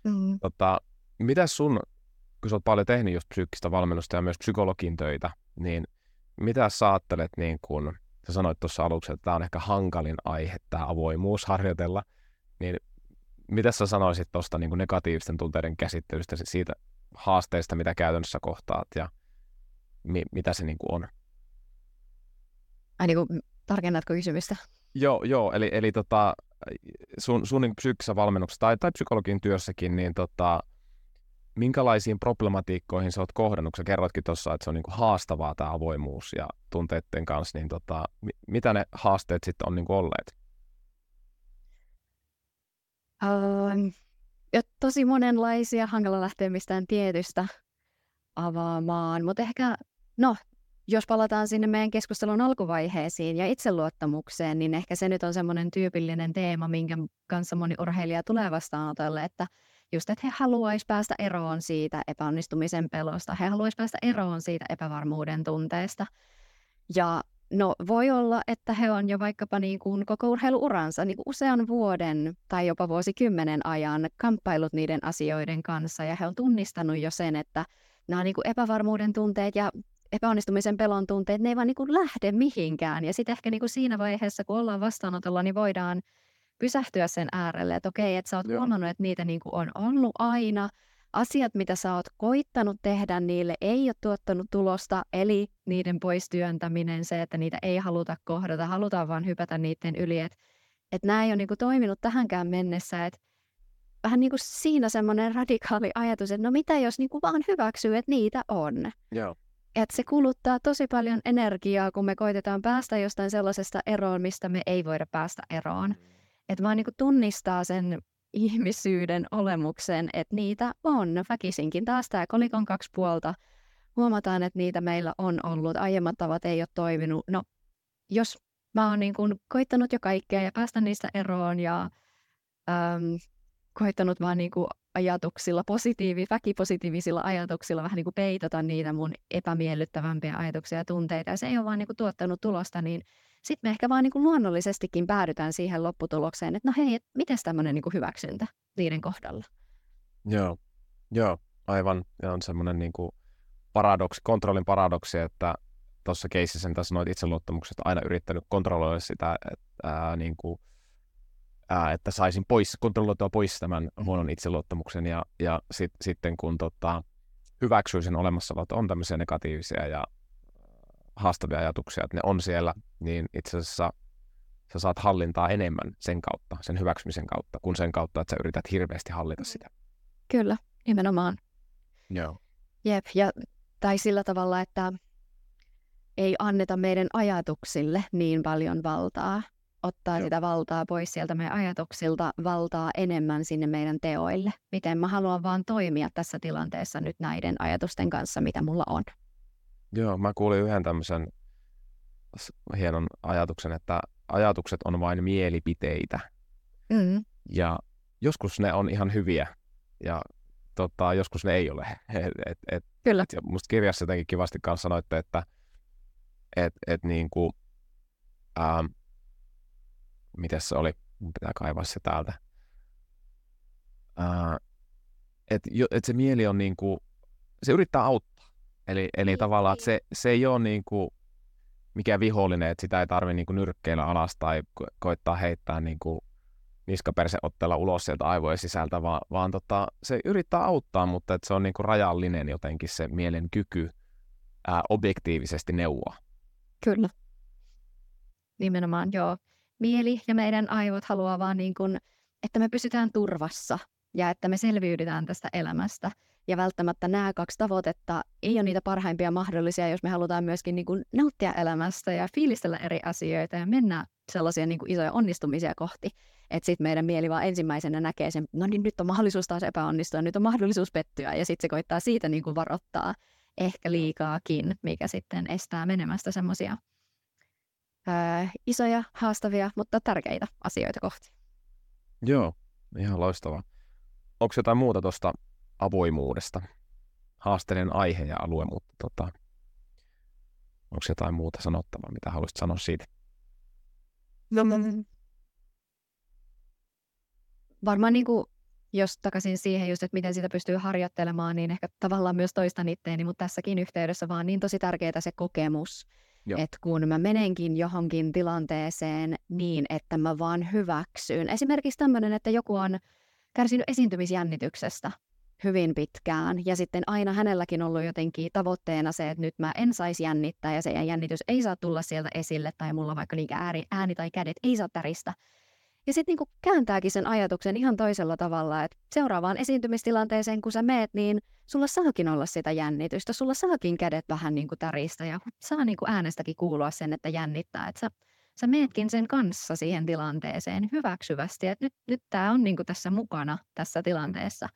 Mm. Tota, mitä sun, kun sä oot paljon tehnyt just psyykkistä valmennusta ja myös psykologin töitä, niin mitä sä ajattelet, niin kun sä sanoit tuossa aluksi, että tämä on ehkä hankalin aihe, tämä avoimuus harjoitella, niin mitä sä sanoisit tuosta niin negatiivisten tunteiden käsittelystä, siitä haasteista, mitä käytännössä kohtaat ja mi- mitä se niin kuin on? Ai niin kuin, tarkennatko kysymystä? Joo, joo eli, eli tota, sun, sun niin psyykkisessä valmennuksessa tai, tai psykologin työssäkin, niin tota, minkälaisiin problematiikkoihin sä oot kohdannut? Sä kerroitkin tuossa, että se on niin kuin haastavaa tämä avoimuus ja tunteiden kanssa, niin tota, mitä ne haasteet sitten on niin kuin olleet? Um, ja tosi monenlaisia, hankala lähteä mistään tietystä avaamaan, mutta ehkä, no, jos palataan sinne meidän keskustelun alkuvaiheisiin ja itseluottamukseen, niin ehkä se nyt on semmoinen tyypillinen teema, minkä kanssa moni urheilija tulee vastaanotolle, että just, että he haluaisi päästä eroon siitä epäonnistumisen pelosta, he haluaisi päästä eroon siitä epävarmuuden tunteesta. Ja no voi olla, että he on jo vaikkapa niin kuin koko urheiluuransa niin kuin usean vuoden tai jopa vuosikymmenen ajan kamppailut niiden asioiden kanssa ja he on tunnistanut jo sen, että nämä niin kuin epävarmuuden tunteet ja epäonnistumisen pelon tunteet, ne ei vaan niin kuin lähde mihinkään. Ja sitten ehkä niin kuin siinä vaiheessa, kun ollaan vastaanotolla, niin voidaan pysähtyä sen äärelle, että okei, että sä oot huomannut, että niitä niin kuin on ollut aina. Asiat, mitä sä oot koittanut tehdä niille, ei ole tuottanut tulosta, eli niiden poistyöntäminen, se, että niitä ei haluta kohdata, halutaan vaan hypätä niiden yli. Että et nämä ei ole niin kuin toiminut tähänkään mennessä, että vähän niin kuin siinä semmoinen radikaali ajatus, että no mitä jos niin kuin vaan hyväksyy, että niitä on. Joo. Että se kuluttaa tosi paljon energiaa, kun me koitetaan päästä jostain sellaisesta eroon, mistä me ei voida päästä eroon. Mm. Että vaan niin tunnistaa sen ihmisyyden olemuksen, että niitä on väkisinkin. Taas tämä kolikon kaksi puolta. Huomataan, että niitä meillä on ollut. Aiemmat tavat ei ole toiminut. No, jos mä oon niin kuin koittanut jo kaikkea ja päästä niistä eroon ja äm, koittanut vaan niin kuin ajatuksilla, positiivi, väkipositiivisilla ajatuksilla vähän niin kuin peitota niitä mun epämiellyttävämpiä ajatuksia ja tunteita. Ja se ei ole vaan niin kuin tuottanut tulosta, niin sitten me ehkä vaan niin kuin luonnollisestikin päädytään siihen lopputulokseen, että no hei, miten tämmöinen niin hyväksyntä niiden kohdalla? Joo, joo, aivan. Ja on semmoinen niin kuin paradoksi, kontrollin paradoksi, että tuossa keississä, mitä sanoit itseluottamuksesta, aina yrittänyt kontrolloida sitä, että ää, niin kuin, ää, että saisin pois, kontrolloitua pois tämän huonon itseluottamuksen ja, ja sit, sitten kun tota, hyväksyy sen olemassaolo, että on tämmöisiä negatiivisia ja haastavia ajatuksia, että ne on siellä, niin itse asiassa sä saat hallintaa enemmän sen kautta, sen hyväksymisen kautta, kuin sen kautta, että sä yrität hirveästi hallita sitä. Kyllä, nimenomaan. Joo. Jep, ja, tai sillä tavalla, että ei anneta meidän ajatuksille niin paljon valtaa, ottaa Joo. sitä valtaa pois sieltä meidän ajatuksilta, valtaa enemmän sinne meidän teoille. Miten mä haluan vaan toimia tässä tilanteessa nyt näiden ajatusten kanssa, mitä mulla on. Joo, mä kuulin yhden tämmöisen hienon ajatuksen, että ajatukset on vain mielipiteitä. Mm. Ja joskus ne on ihan hyviä ja tota, joskus ne ei ole. Et, et, Kyllä. Et, musta kirjassa jotenkin kivasti kanssa sanoitte, että et, et niin kuin, ähm, miten se oli, mun pitää kaivaa se täältä. Äh, että et se mieli on niin kuin, se yrittää auttaa. Eli, eli niin, tavallaan, että se, se ei ole niin kuin mikään vihollinen, että sitä ei tarvitse niin nyrkkeillä alas tai ko- koittaa heittää niin kuin niskaperseotteella ulos sieltä aivojen sisältä, vaan, vaan tota, se yrittää auttaa, mutta että se on niinku rajallinen jotenkin se mielen kyky ää, objektiivisesti neuvoa. Kyllä. Nimenomaan, joo. Mieli ja meidän aivot haluaa vaan niin kuin, että me pysytään turvassa ja että me selviydytään tästä elämästä. Ja välttämättä nämä kaksi tavoitetta ei ole niitä parhaimpia mahdollisia, jos me halutaan myöskin niin kuin nauttia elämästä ja fiilistellä eri asioita ja mennä sellaisia niin kuin isoja onnistumisia kohti. Että sitten meidän mieli vaan ensimmäisenä näkee sen, no niin nyt on mahdollisuus taas epäonnistua, nyt on mahdollisuus pettyä ja sitten se koittaa siitä niin kuin varoittaa ehkä liikaakin, mikä sitten estää menemästä semmoisia isoja, haastavia, mutta tärkeitä asioita kohti. Joo, ihan loistavaa. Onko jotain muuta tuosta avoimuudesta? Haasteellinen aihe ja alue, mutta tota, onko jotain muuta sanottavaa, mitä haluaisit sanoa siitä? No, varmaan niin kuin, jos takaisin siihen just, että miten sitä pystyy harjoittelemaan, niin ehkä tavallaan myös toistan itteeni, mutta tässäkin yhteydessä vaan niin tosi tärkeää se kokemus, että kun mä menenkin johonkin tilanteeseen niin, että mä vaan hyväksyn. Esimerkiksi tämmöinen, että joku on kärsinyt esiintymisjännityksestä hyvin pitkään ja sitten aina hänelläkin ollut jotenkin tavoitteena se, että nyt mä en saisi jännittää ja se jännitys ei saa tulla sieltä esille tai mulla vaikka niinkä ääni, ääni tai kädet ei saa täristä. Ja sitten niinku kääntääkin sen ajatuksen ihan toisella tavalla, että seuraavaan esiintymistilanteeseen, kun sä meet, niin sulla saakin olla sitä jännitystä, sulla saakin kädet vähän niinku täristä ja saa niinku äänestäkin kuulua sen, että jännittää, että sä, sä meetkin sen kanssa siihen tilanteeseen hyväksyvästi, että nyt, nyt tämä on niinku tässä mukana tässä tilanteessa.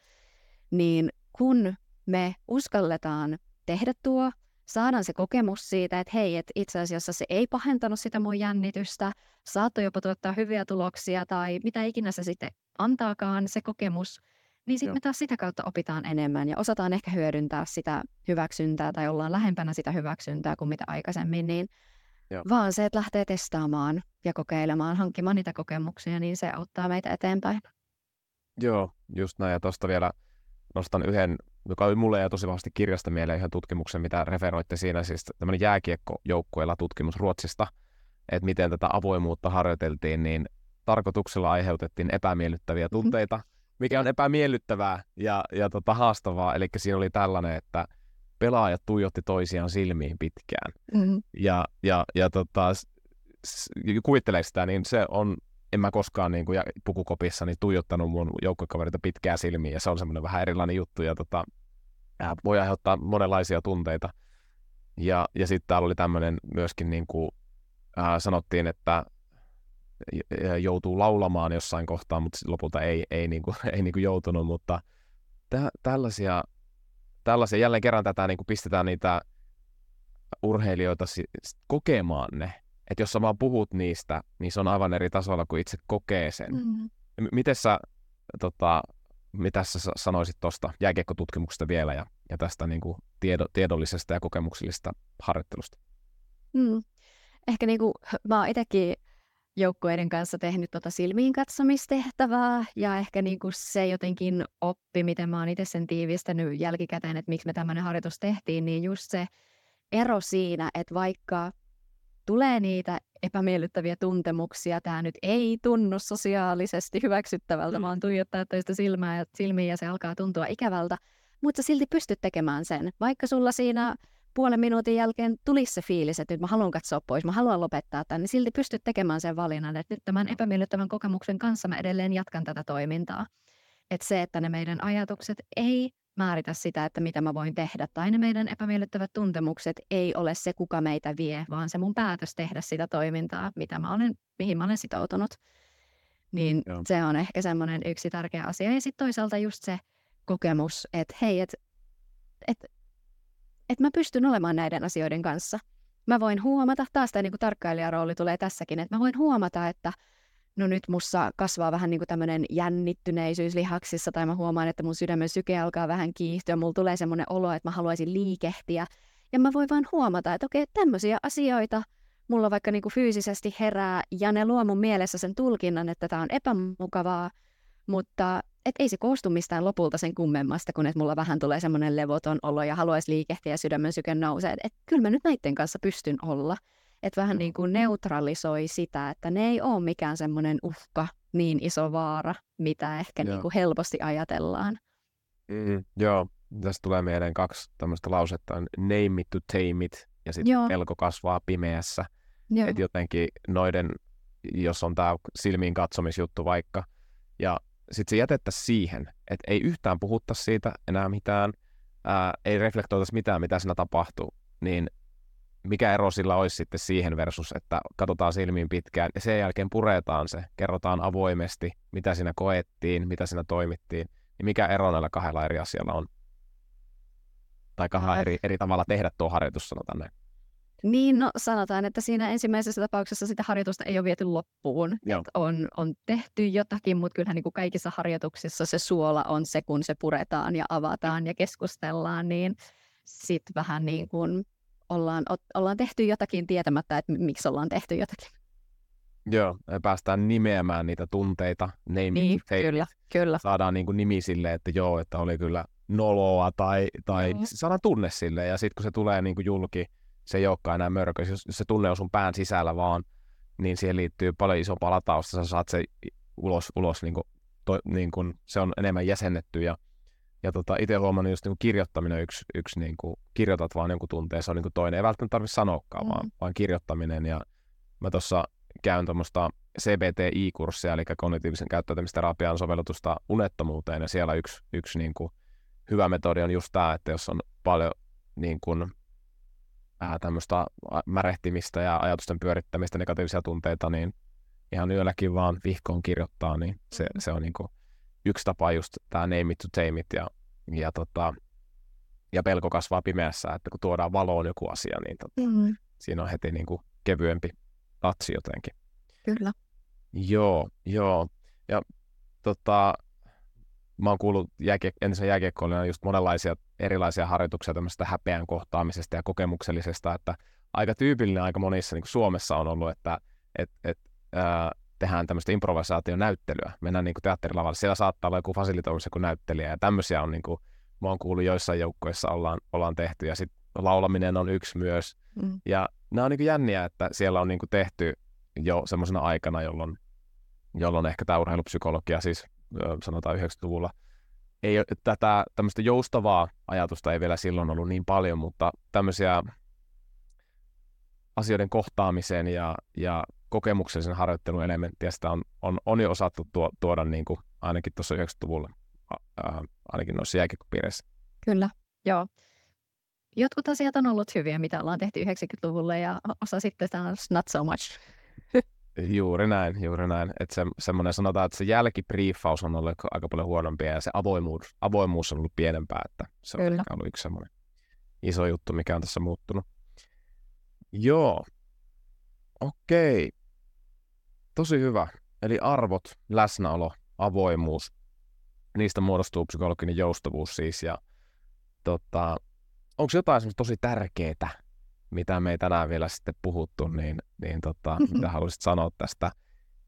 Niin kun me uskalletaan tehdä tuo, saadaan se kokemus siitä, että hei, että itse asiassa se ei pahentanut sitä mun jännitystä, saattoi jopa tuottaa hyviä tuloksia tai mitä ikinä se sitten antaakaan, se kokemus, niin sitten me taas sitä kautta opitaan enemmän ja osataan ehkä hyödyntää sitä hyväksyntää tai ollaan lähempänä sitä hyväksyntää kuin mitä aikaisemmin, niin Joo. vaan se, että lähtee testaamaan ja kokeilemaan, hankkimaan niitä kokemuksia, niin se auttaa meitä eteenpäin. Joo, just näin. Ja tuosta vielä nostan yhden joka oli mulle ja tosi vahvasti kirjasta mieleen ihan tutkimuksen, mitä referoitte siinä, siis tämmöinen jääkiekkojoukkueella tutkimus Ruotsista, että miten tätä avoimuutta harjoiteltiin, niin tarkoituksella aiheutettiin epämiellyttäviä mm-hmm. tunteita, mikä on epämiellyttävää ja, ja tota haastavaa. Eli siinä oli tällainen, että pelaajat tuijotti toisiaan silmiin pitkään. Mm-hmm. Ja, ja, ja tota, kuvitteleeko sitä, niin se on, en mä koskaan niin kuin, ja pukukopissa niin tuijottanut mun joukkokaverita pitkää silmiä, ja se on semmoinen vähän erilainen juttu, ja tota, voi aiheuttaa monenlaisia tunteita. Ja, ja sitten täällä oli tämmöinen myöskin, niin kuin, ää, sanottiin, että joutuu laulamaan jossain kohtaa, mutta lopulta ei, ei, niin kuin, ei niin kuin joutunut, mutta tä, tällaisia, tällaisia, jälleen kerran tätä niin kuin pistetään niitä urheilijoita si- kokemaan ne, että jos sä vaan puhut niistä, niin se on aivan eri tasolla kuin itse kokee sen. Mm. Miten sä, tota, mitä sä sanoisit tuosta jääkiekkotutkimuksesta vielä ja, ja tästä niin kuin tiedo, tiedollisesta ja kokemuksellisesta harjoittelusta? Mm. Ehkä niin kuin, mä oon itsekin joukkueiden kanssa tehnyt tota silmiin katsomistehtävää ja ehkä niin kuin se jotenkin oppi, miten mä oon itse sen tiivistänyt jälkikäteen, että miksi me tämmöinen harjoitus tehtiin, niin just se ero siinä, että vaikka tulee niitä epämiellyttäviä tuntemuksia, tämä nyt ei tunnu sosiaalisesti hyväksyttävältä, mm. vaan tuijottaa toista silmää ja silmiä ja se alkaa tuntua ikävältä, mutta sä silti pystyt tekemään sen, vaikka sulla siinä puolen minuutin jälkeen tulisi se fiilis, että nyt mä haluan katsoa pois, mä haluan lopettaa tämän, niin silti pystyt tekemään sen valinnan, että nyt tämän epämiellyttävän kokemuksen kanssa mä edelleen jatkan tätä toimintaa. Että se, että ne meidän ajatukset ei määritä sitä, että mitä mä voin tehdä. Tai ne meidän epämiellyttävät tuntemukset ei ole se, kuka meitä vie, vaan se mun päätös tehdä sitä toimintaa, mitä mä olen, mihin mä olen sitoutunut. Niin Joo. se on ehkä semmoinen yksi tärkeä asia. Ja sitten toisaalta just se kokemus, että hei, että et, et mä pystyn olemaan näiden asioiden kanssa. Mä voin huomata, taas tämä niin tarkkailijarooli tulee tässäkin, että mä voin huomata, että – no nyt mussa kasvaa vähän niin kuin tämmöinen jännittyneisyys lihaksissa tai mä huomaan, että mun sydämen syke alkaa vähän kiihtyä, mulla tulee semmoinen olo, että mä haluaisin liikehtiä. Ja mä voin vaan huomata, että okei, tämmöisiä asioita mulla vaikka niin kuin fyysisesti herää ja ne luo mun mielessä sen tulkinnan, että tämä on epämukavaa, mutta et ei se koostu mistään lopulta sen kummemmasta, kun että mulla vähän tulee semmoinen levoton olo ja haluaisi liikehtiä ja sydämen syke nousee. Että et, kyllä mä nyt näiden kanssa pystyn olla. että vähän niin kuin neutralisoi sitä, että ne ei ole mikään semmoinen uhka, niin iso vaara, mitä ehkä niin kuin helposti ajatellaan. Mm, joo, tässä tulee mieleen kaksi tämmöistä lausetta, name it to tame it, ja sitten pelko kasvaa pimeässä. Että jotenkin noiden, jos on tämä silmiin katsomisjuttu vaikka, ja sitten se jätettäisiin siihen, että ei yhtään puhuttaisi siitä enää mitään, ää, ei reflektoitaisi mitään, mitä siinä tapahtuu, niin mikä ero sillä olisi sitten siihen versus, että katsotaan silmiin pitkään ja sen jälkeen puretaan se, kerrotaan avoimesti, mitä siinä koettiin, mitä siinä toimittiin, niin mikä ero näillä kahdella eri asialla on? Tai kahdella eri, eri tavalla tehdä tuo harjoitus, sanotaan näin. Niin, no sanotaan, että siinä ensimmäisessä tapauksessa sitä harjoitusta ei ole viety loppuun. On, on tehty jotakin, mutta kyllähän niin kuin kaikissa harjoituksissa se suola on se, kun se puretaan ja avataan ja keskustellaan, niin sitten vähän niin kuin ollaan, ollaan tehty jotakin tietämättä, että miksi ollaan tehty jotakin. Joo, päästään nimeämään niitä tunteita. Niin, kyllä, kyllä. Saadaan niin kuin nimi sille, että joo, että oli kyllä noloa tai, tai mm. saadaan tunne sille. Ja sitten kun se tulee niin kuin julki, se ei olekaan enää mörkö. Jos, jos se tunne on sun pään sisällä vaan, niin siihen liittyy paljon isompaa latausta. Sä saat se ulos, ulos niin kuin, to, niin kuin, se on enemmän jäsennetty ja ja tota, itse huomannut just niin kuin kirjoittaminen yksi, yksi niin kuin, kirjoitat vaan jonkun tunteen, se on niin kuin toinen. Ei välttämättä tarvitse sanoakaan, mm. vaan, vaan kirjoittaminen. Ja mä tuossa käyn tuommoista CBTI-kurssia, eli kognitiivisen käyttäytymisterapian sovellutusta unettomuuteen, ja siellä yksi, yksi niin kuin, hyvä metodi on just tämä, että jos on paljon niin kuin, äh, tämmöistä märehtimistä ja ajatusten pyörittämistä, negatiivisia tunteita, niin ihan yölläkin vaan vihkoon kirjoittaa, niin se, mm. se on niin kuin, yksi tapa just tämä name it to tame it ja, ja, tota, ja pelko kasvaa pimeässä, että kun tuodaan valoon joku asia, niin tota, mm. siinä on heti niin kuin kevyempi tatsi jotenkin. Kyllä. Joo, joo. Ja tota, mä oon kuullut jääkie- entisen jääkiekkoilijana just monenlaisia erilaisia harjoituksia tämmöistä häpeän kohtaamisesta ja kokemuksellisesta, että aika tyypillinen aika monissa niin kuin Suomessa on ollut, että et, et, ää, tehdään tämmöistä improvisaationäyttelyä, mennään niin kuin teatterilavalle, siellä saattaa olla joku fasilitoimissa joku näyttelijä, ja tämmöisiä on niin kuin, mä oon kuullut joissain joukkoissa ollaan, ollaan tehty, ja sitten laulaminen on yksi myös, mm. ja nämä on niin kuin jänniä, että siellä on niin kuin tehty jo semmoisena aikana, jolloin, jolloin ehkä tämä urheilupsykologia, siis sanotaan 90-luvulla, ei tätä tämmöistä joustavaa ajatusta ei vielä silloin ollut niin paljon, mutta tämmöisiä asioiden kohtaamiseen ja, ja kokemuksellisen harjoittelun elementtiä sitä on, on, on jo osattu tuo, tuoda niin kuin ainakin tuossa 90-luvulla, ää, ainakin noissa jääkiekkopiireissä. Kyllä, joo. Jotkut asiat on ollut hyviä, mitä ollaan tehty 90-luvulla ja osa sitten taas not so much. Juuri näin, juuri näin. Että se, semmoinen sanotaan, että se jälkibriefaus on ollut aika paljon huonompia ja se avoimuus, avoimuus on ollut pienempää, että se on Kyllä. ollut yksi semmoinen iso juttu, mikä on tässä muuttunut. Joo, okei. Tosi hyvä. Eli arvot, läsnäolo, avoimuus, niistä muodostuu psykologinen joustavuus siis. Ja tota, onko jotain tosi tärkeää, mitä me ei tänään vielä sitten puhuttu, niin, niin tota, mitä haluaisit sanoa tästä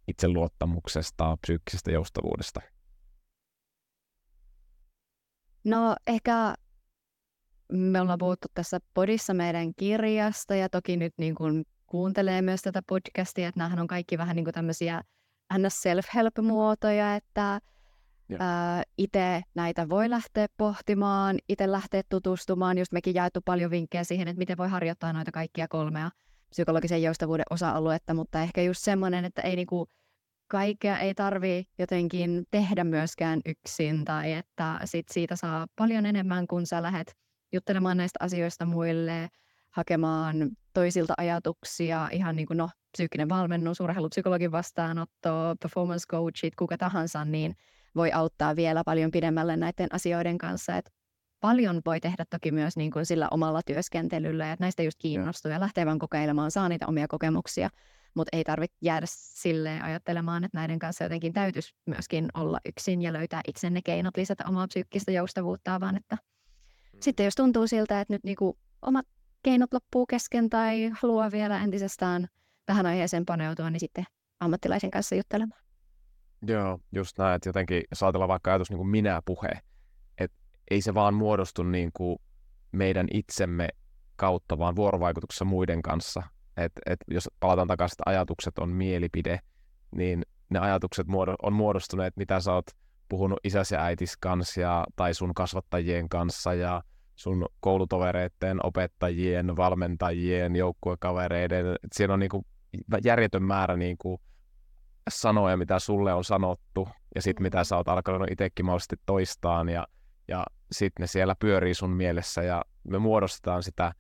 itseluottamuksesta, psyykkisestä joustavuudesta? No ehkä me ollaan puhuttu tässä podissa meidän kirjasta ja toki nyt niin kuin kuuntelee myös tätä podcastia, että nämähän on kaikki vähän niin kuin tämmöisiä self-help-muotoja, että itse näitä voi lähteä pohtimaan, itse lähteä tutustumaan. Just mekin jaettu paljon vinkkejä siihen, että miten voi harjoittaa noita kaikkia kolmea psykologisen joustavuuden osa-aluetta, mutta ehkä just semmoinen, että ei niinku, kaikkea ei tarvi jotenkin tehdä myöskään yksin tai että sit siitä saa paljon enemmän, kun sä lähdet juttelemaan näistä asioista muille, hakemaan toisilta ajatuksia, ihan niin kuin no, psyykkinen valmennus, urheilupsykologin vastaanotto, performance coachit, kuka tahansa, niin voi auttaa vielä paljon pidemmälle näiden asioiden kanssa. Et paljon voi tehdä toki myös niin kuin sillä omalla työskentelyllä, että näistä just kiinnostuu ja lähtee vaan kokeilemaan, saa niitä omia kokemuksia, mutta ei tarvitse jäädä silleen ajattelemaan, että näiden kanssa jotenkin täytyisi myöskin olla yksin ja löytää itse ne keinot lisätä omaa psyykkistä joustavuutta, vaan että mm. sitten jos tuntuu siltä, että nyt niinku omat keinot loppuu kesken tai haluaa vielä entisestään tähän aiheeseen paneutua, niin sitten ammattilaisen kanssa juttelemaan. Joo, just näin, että jotenkin jos ajatellaan vaikka ajatus niin kuin minä-puhe, että ei se vaan muodostu niin kuin meidän itsemme kautta, vaan vuorovaikutuksessa muiden kanssa. että et jos palataan takaisin, että ajatukset on mielipide, niin ne ajatukset on muodostuneet, mitä sä oot puhunut isäs ja äitis kanssa ja, tai sun kasvattajien kanssa ja sun koulutovereiden, opettajien, valmentajien, joukkuekavereiden. Siellä on niinku järjetön määrä niinku sanoja, mitä sulle on sanottu ja sitten mitä sä oot alkanut itsekin mahdollisesti toistaan ja, ja sitten ne siellä pyörii sun mielessä ja me muodostetaan sitä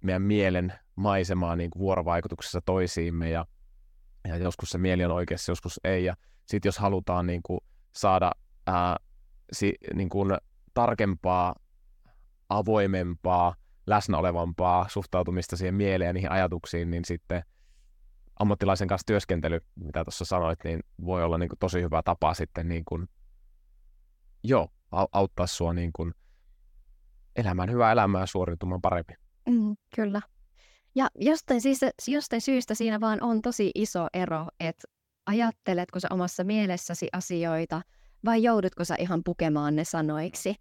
meidän mielen maisemaa niin kuin vuorovaikutuksessa toisiimme ja, ja joskus se mieli on oikeassa, joskus ei. Ja sitten jos halutaan niin kuin saada ää, si, niin kuin tarkempaa, avoimempaa, läsnä olevampaa suhtautumista siihen mieleen ja niihin ajatuksiin, niin sitten ammattilaisen kanssa työskentely, mitä tuossa sanoit, niin voi olla niin kuin tosi hyvä tapa sitten niin kuin, joo, auttaa sua niin kuin elämään hyvää elämää suoriutumaan paremmin. Mm, kyllä. Ja jostain, siis, jostain syystä siinä vaan on tosi iso ero, että ajatteletko sä omassa mielessäsi asioita vai joudutko sä ihan pukemaan ne sanoiksi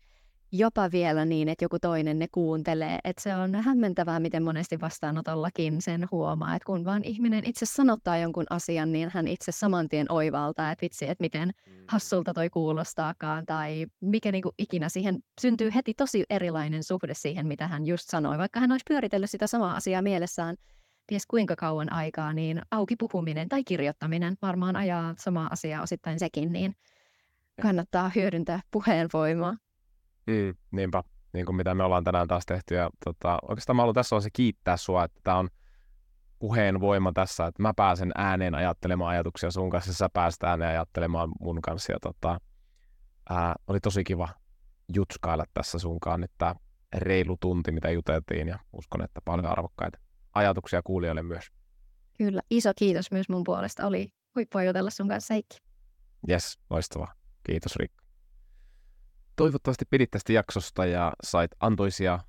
jopa vielä niin, että joku toinen ne kuuntelee. Että se on hämmentävää, miten monesti vastaanotollakin sen huomaa, että kun vaan ihminen itse sanottaa jonkun asian, niin hän itse saman tien oivaltaa, että vitsi, että miten mm. hassulta toi kuulostaakaan, tai mikä niinku ikinä siihen syntyy heti tosi erilainen suhde siihen, mitä hän just sanoi. Vaikka hän olisi pyöritellyt sitä samaa asiaa mielessään ties kuinka kauan aikaa, niin auki puhuminen tai kirjoittaminen varmaan ajaa samaa asiaa osittain sekin, niin kannattaa hyödyntää puheenvoimaa. Mm, niinpä, niin kuin mitä me ollaan tänään taas tehty. Ja tota, oikeastaan mä haluan tässä se kiittää sua, että tämä on puheen voima tässä, että mä pääsen ääneen ajattelemaan ajatuksia sun kanssa, ja sä pääset ääneen ajattelemaan mun kanssa. Ja tota, ää, oli tosi kiva jutskailla tässä sunkaan nyt tämä reilu tunti, mitä juteltiin, ja uskon, että paljon arvokkaita ajatuksia kuulijoille myös. Kyllä, iso kiitos myös mun puolesta. Oli huippua jutella sun kanssa, Heikki. Yes, loistavaa. Kiitos Riikka. Toivottavasti pidit tästä jaksosta ja sait antoisia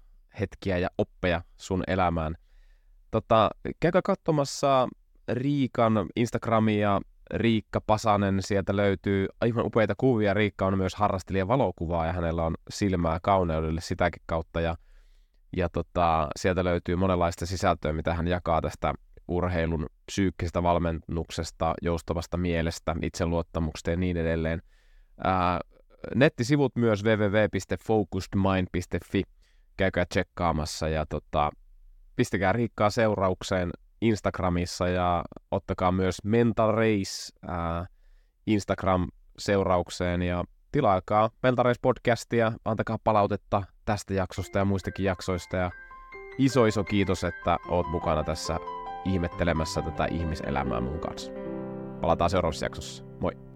hetkiä ja oppeja sun elämään. Tota, käykää katsomassa Riikan Instagramia, Riikka Pasanen, sieltä löytyy aivan upeita kuvia. Riikka on myös harrastelija valokuvaa ja hänellä on silmää kauneudelle sitäkin kautta. Ja, ja tota, sieltä löytyy monenlaista sisältöä, mitä hän jakaa tästä urheilun psyykkisestä valmennuksesta, joustavasta mielestä, itseluottamuksesta ja niin edelleen. Ää, nettisivut myös www.focusedmind.fi. Käykää tsekkaamassa ja tota, pistäkää Riikkaa seuraukseen Instagramissa ja ottakaa myös Mental Race ää, Instagram-seuraukseen ja tilaakaa Mental Race podcastia, antakaa palautetta tästä jaksosta ja muistakin jaksoista ja iso iso kiitos, että oot mukana tässä ihmettelemässä tätä ihmiselämää mun kanssa. Palataan seuraavassa jaksossa. Moi!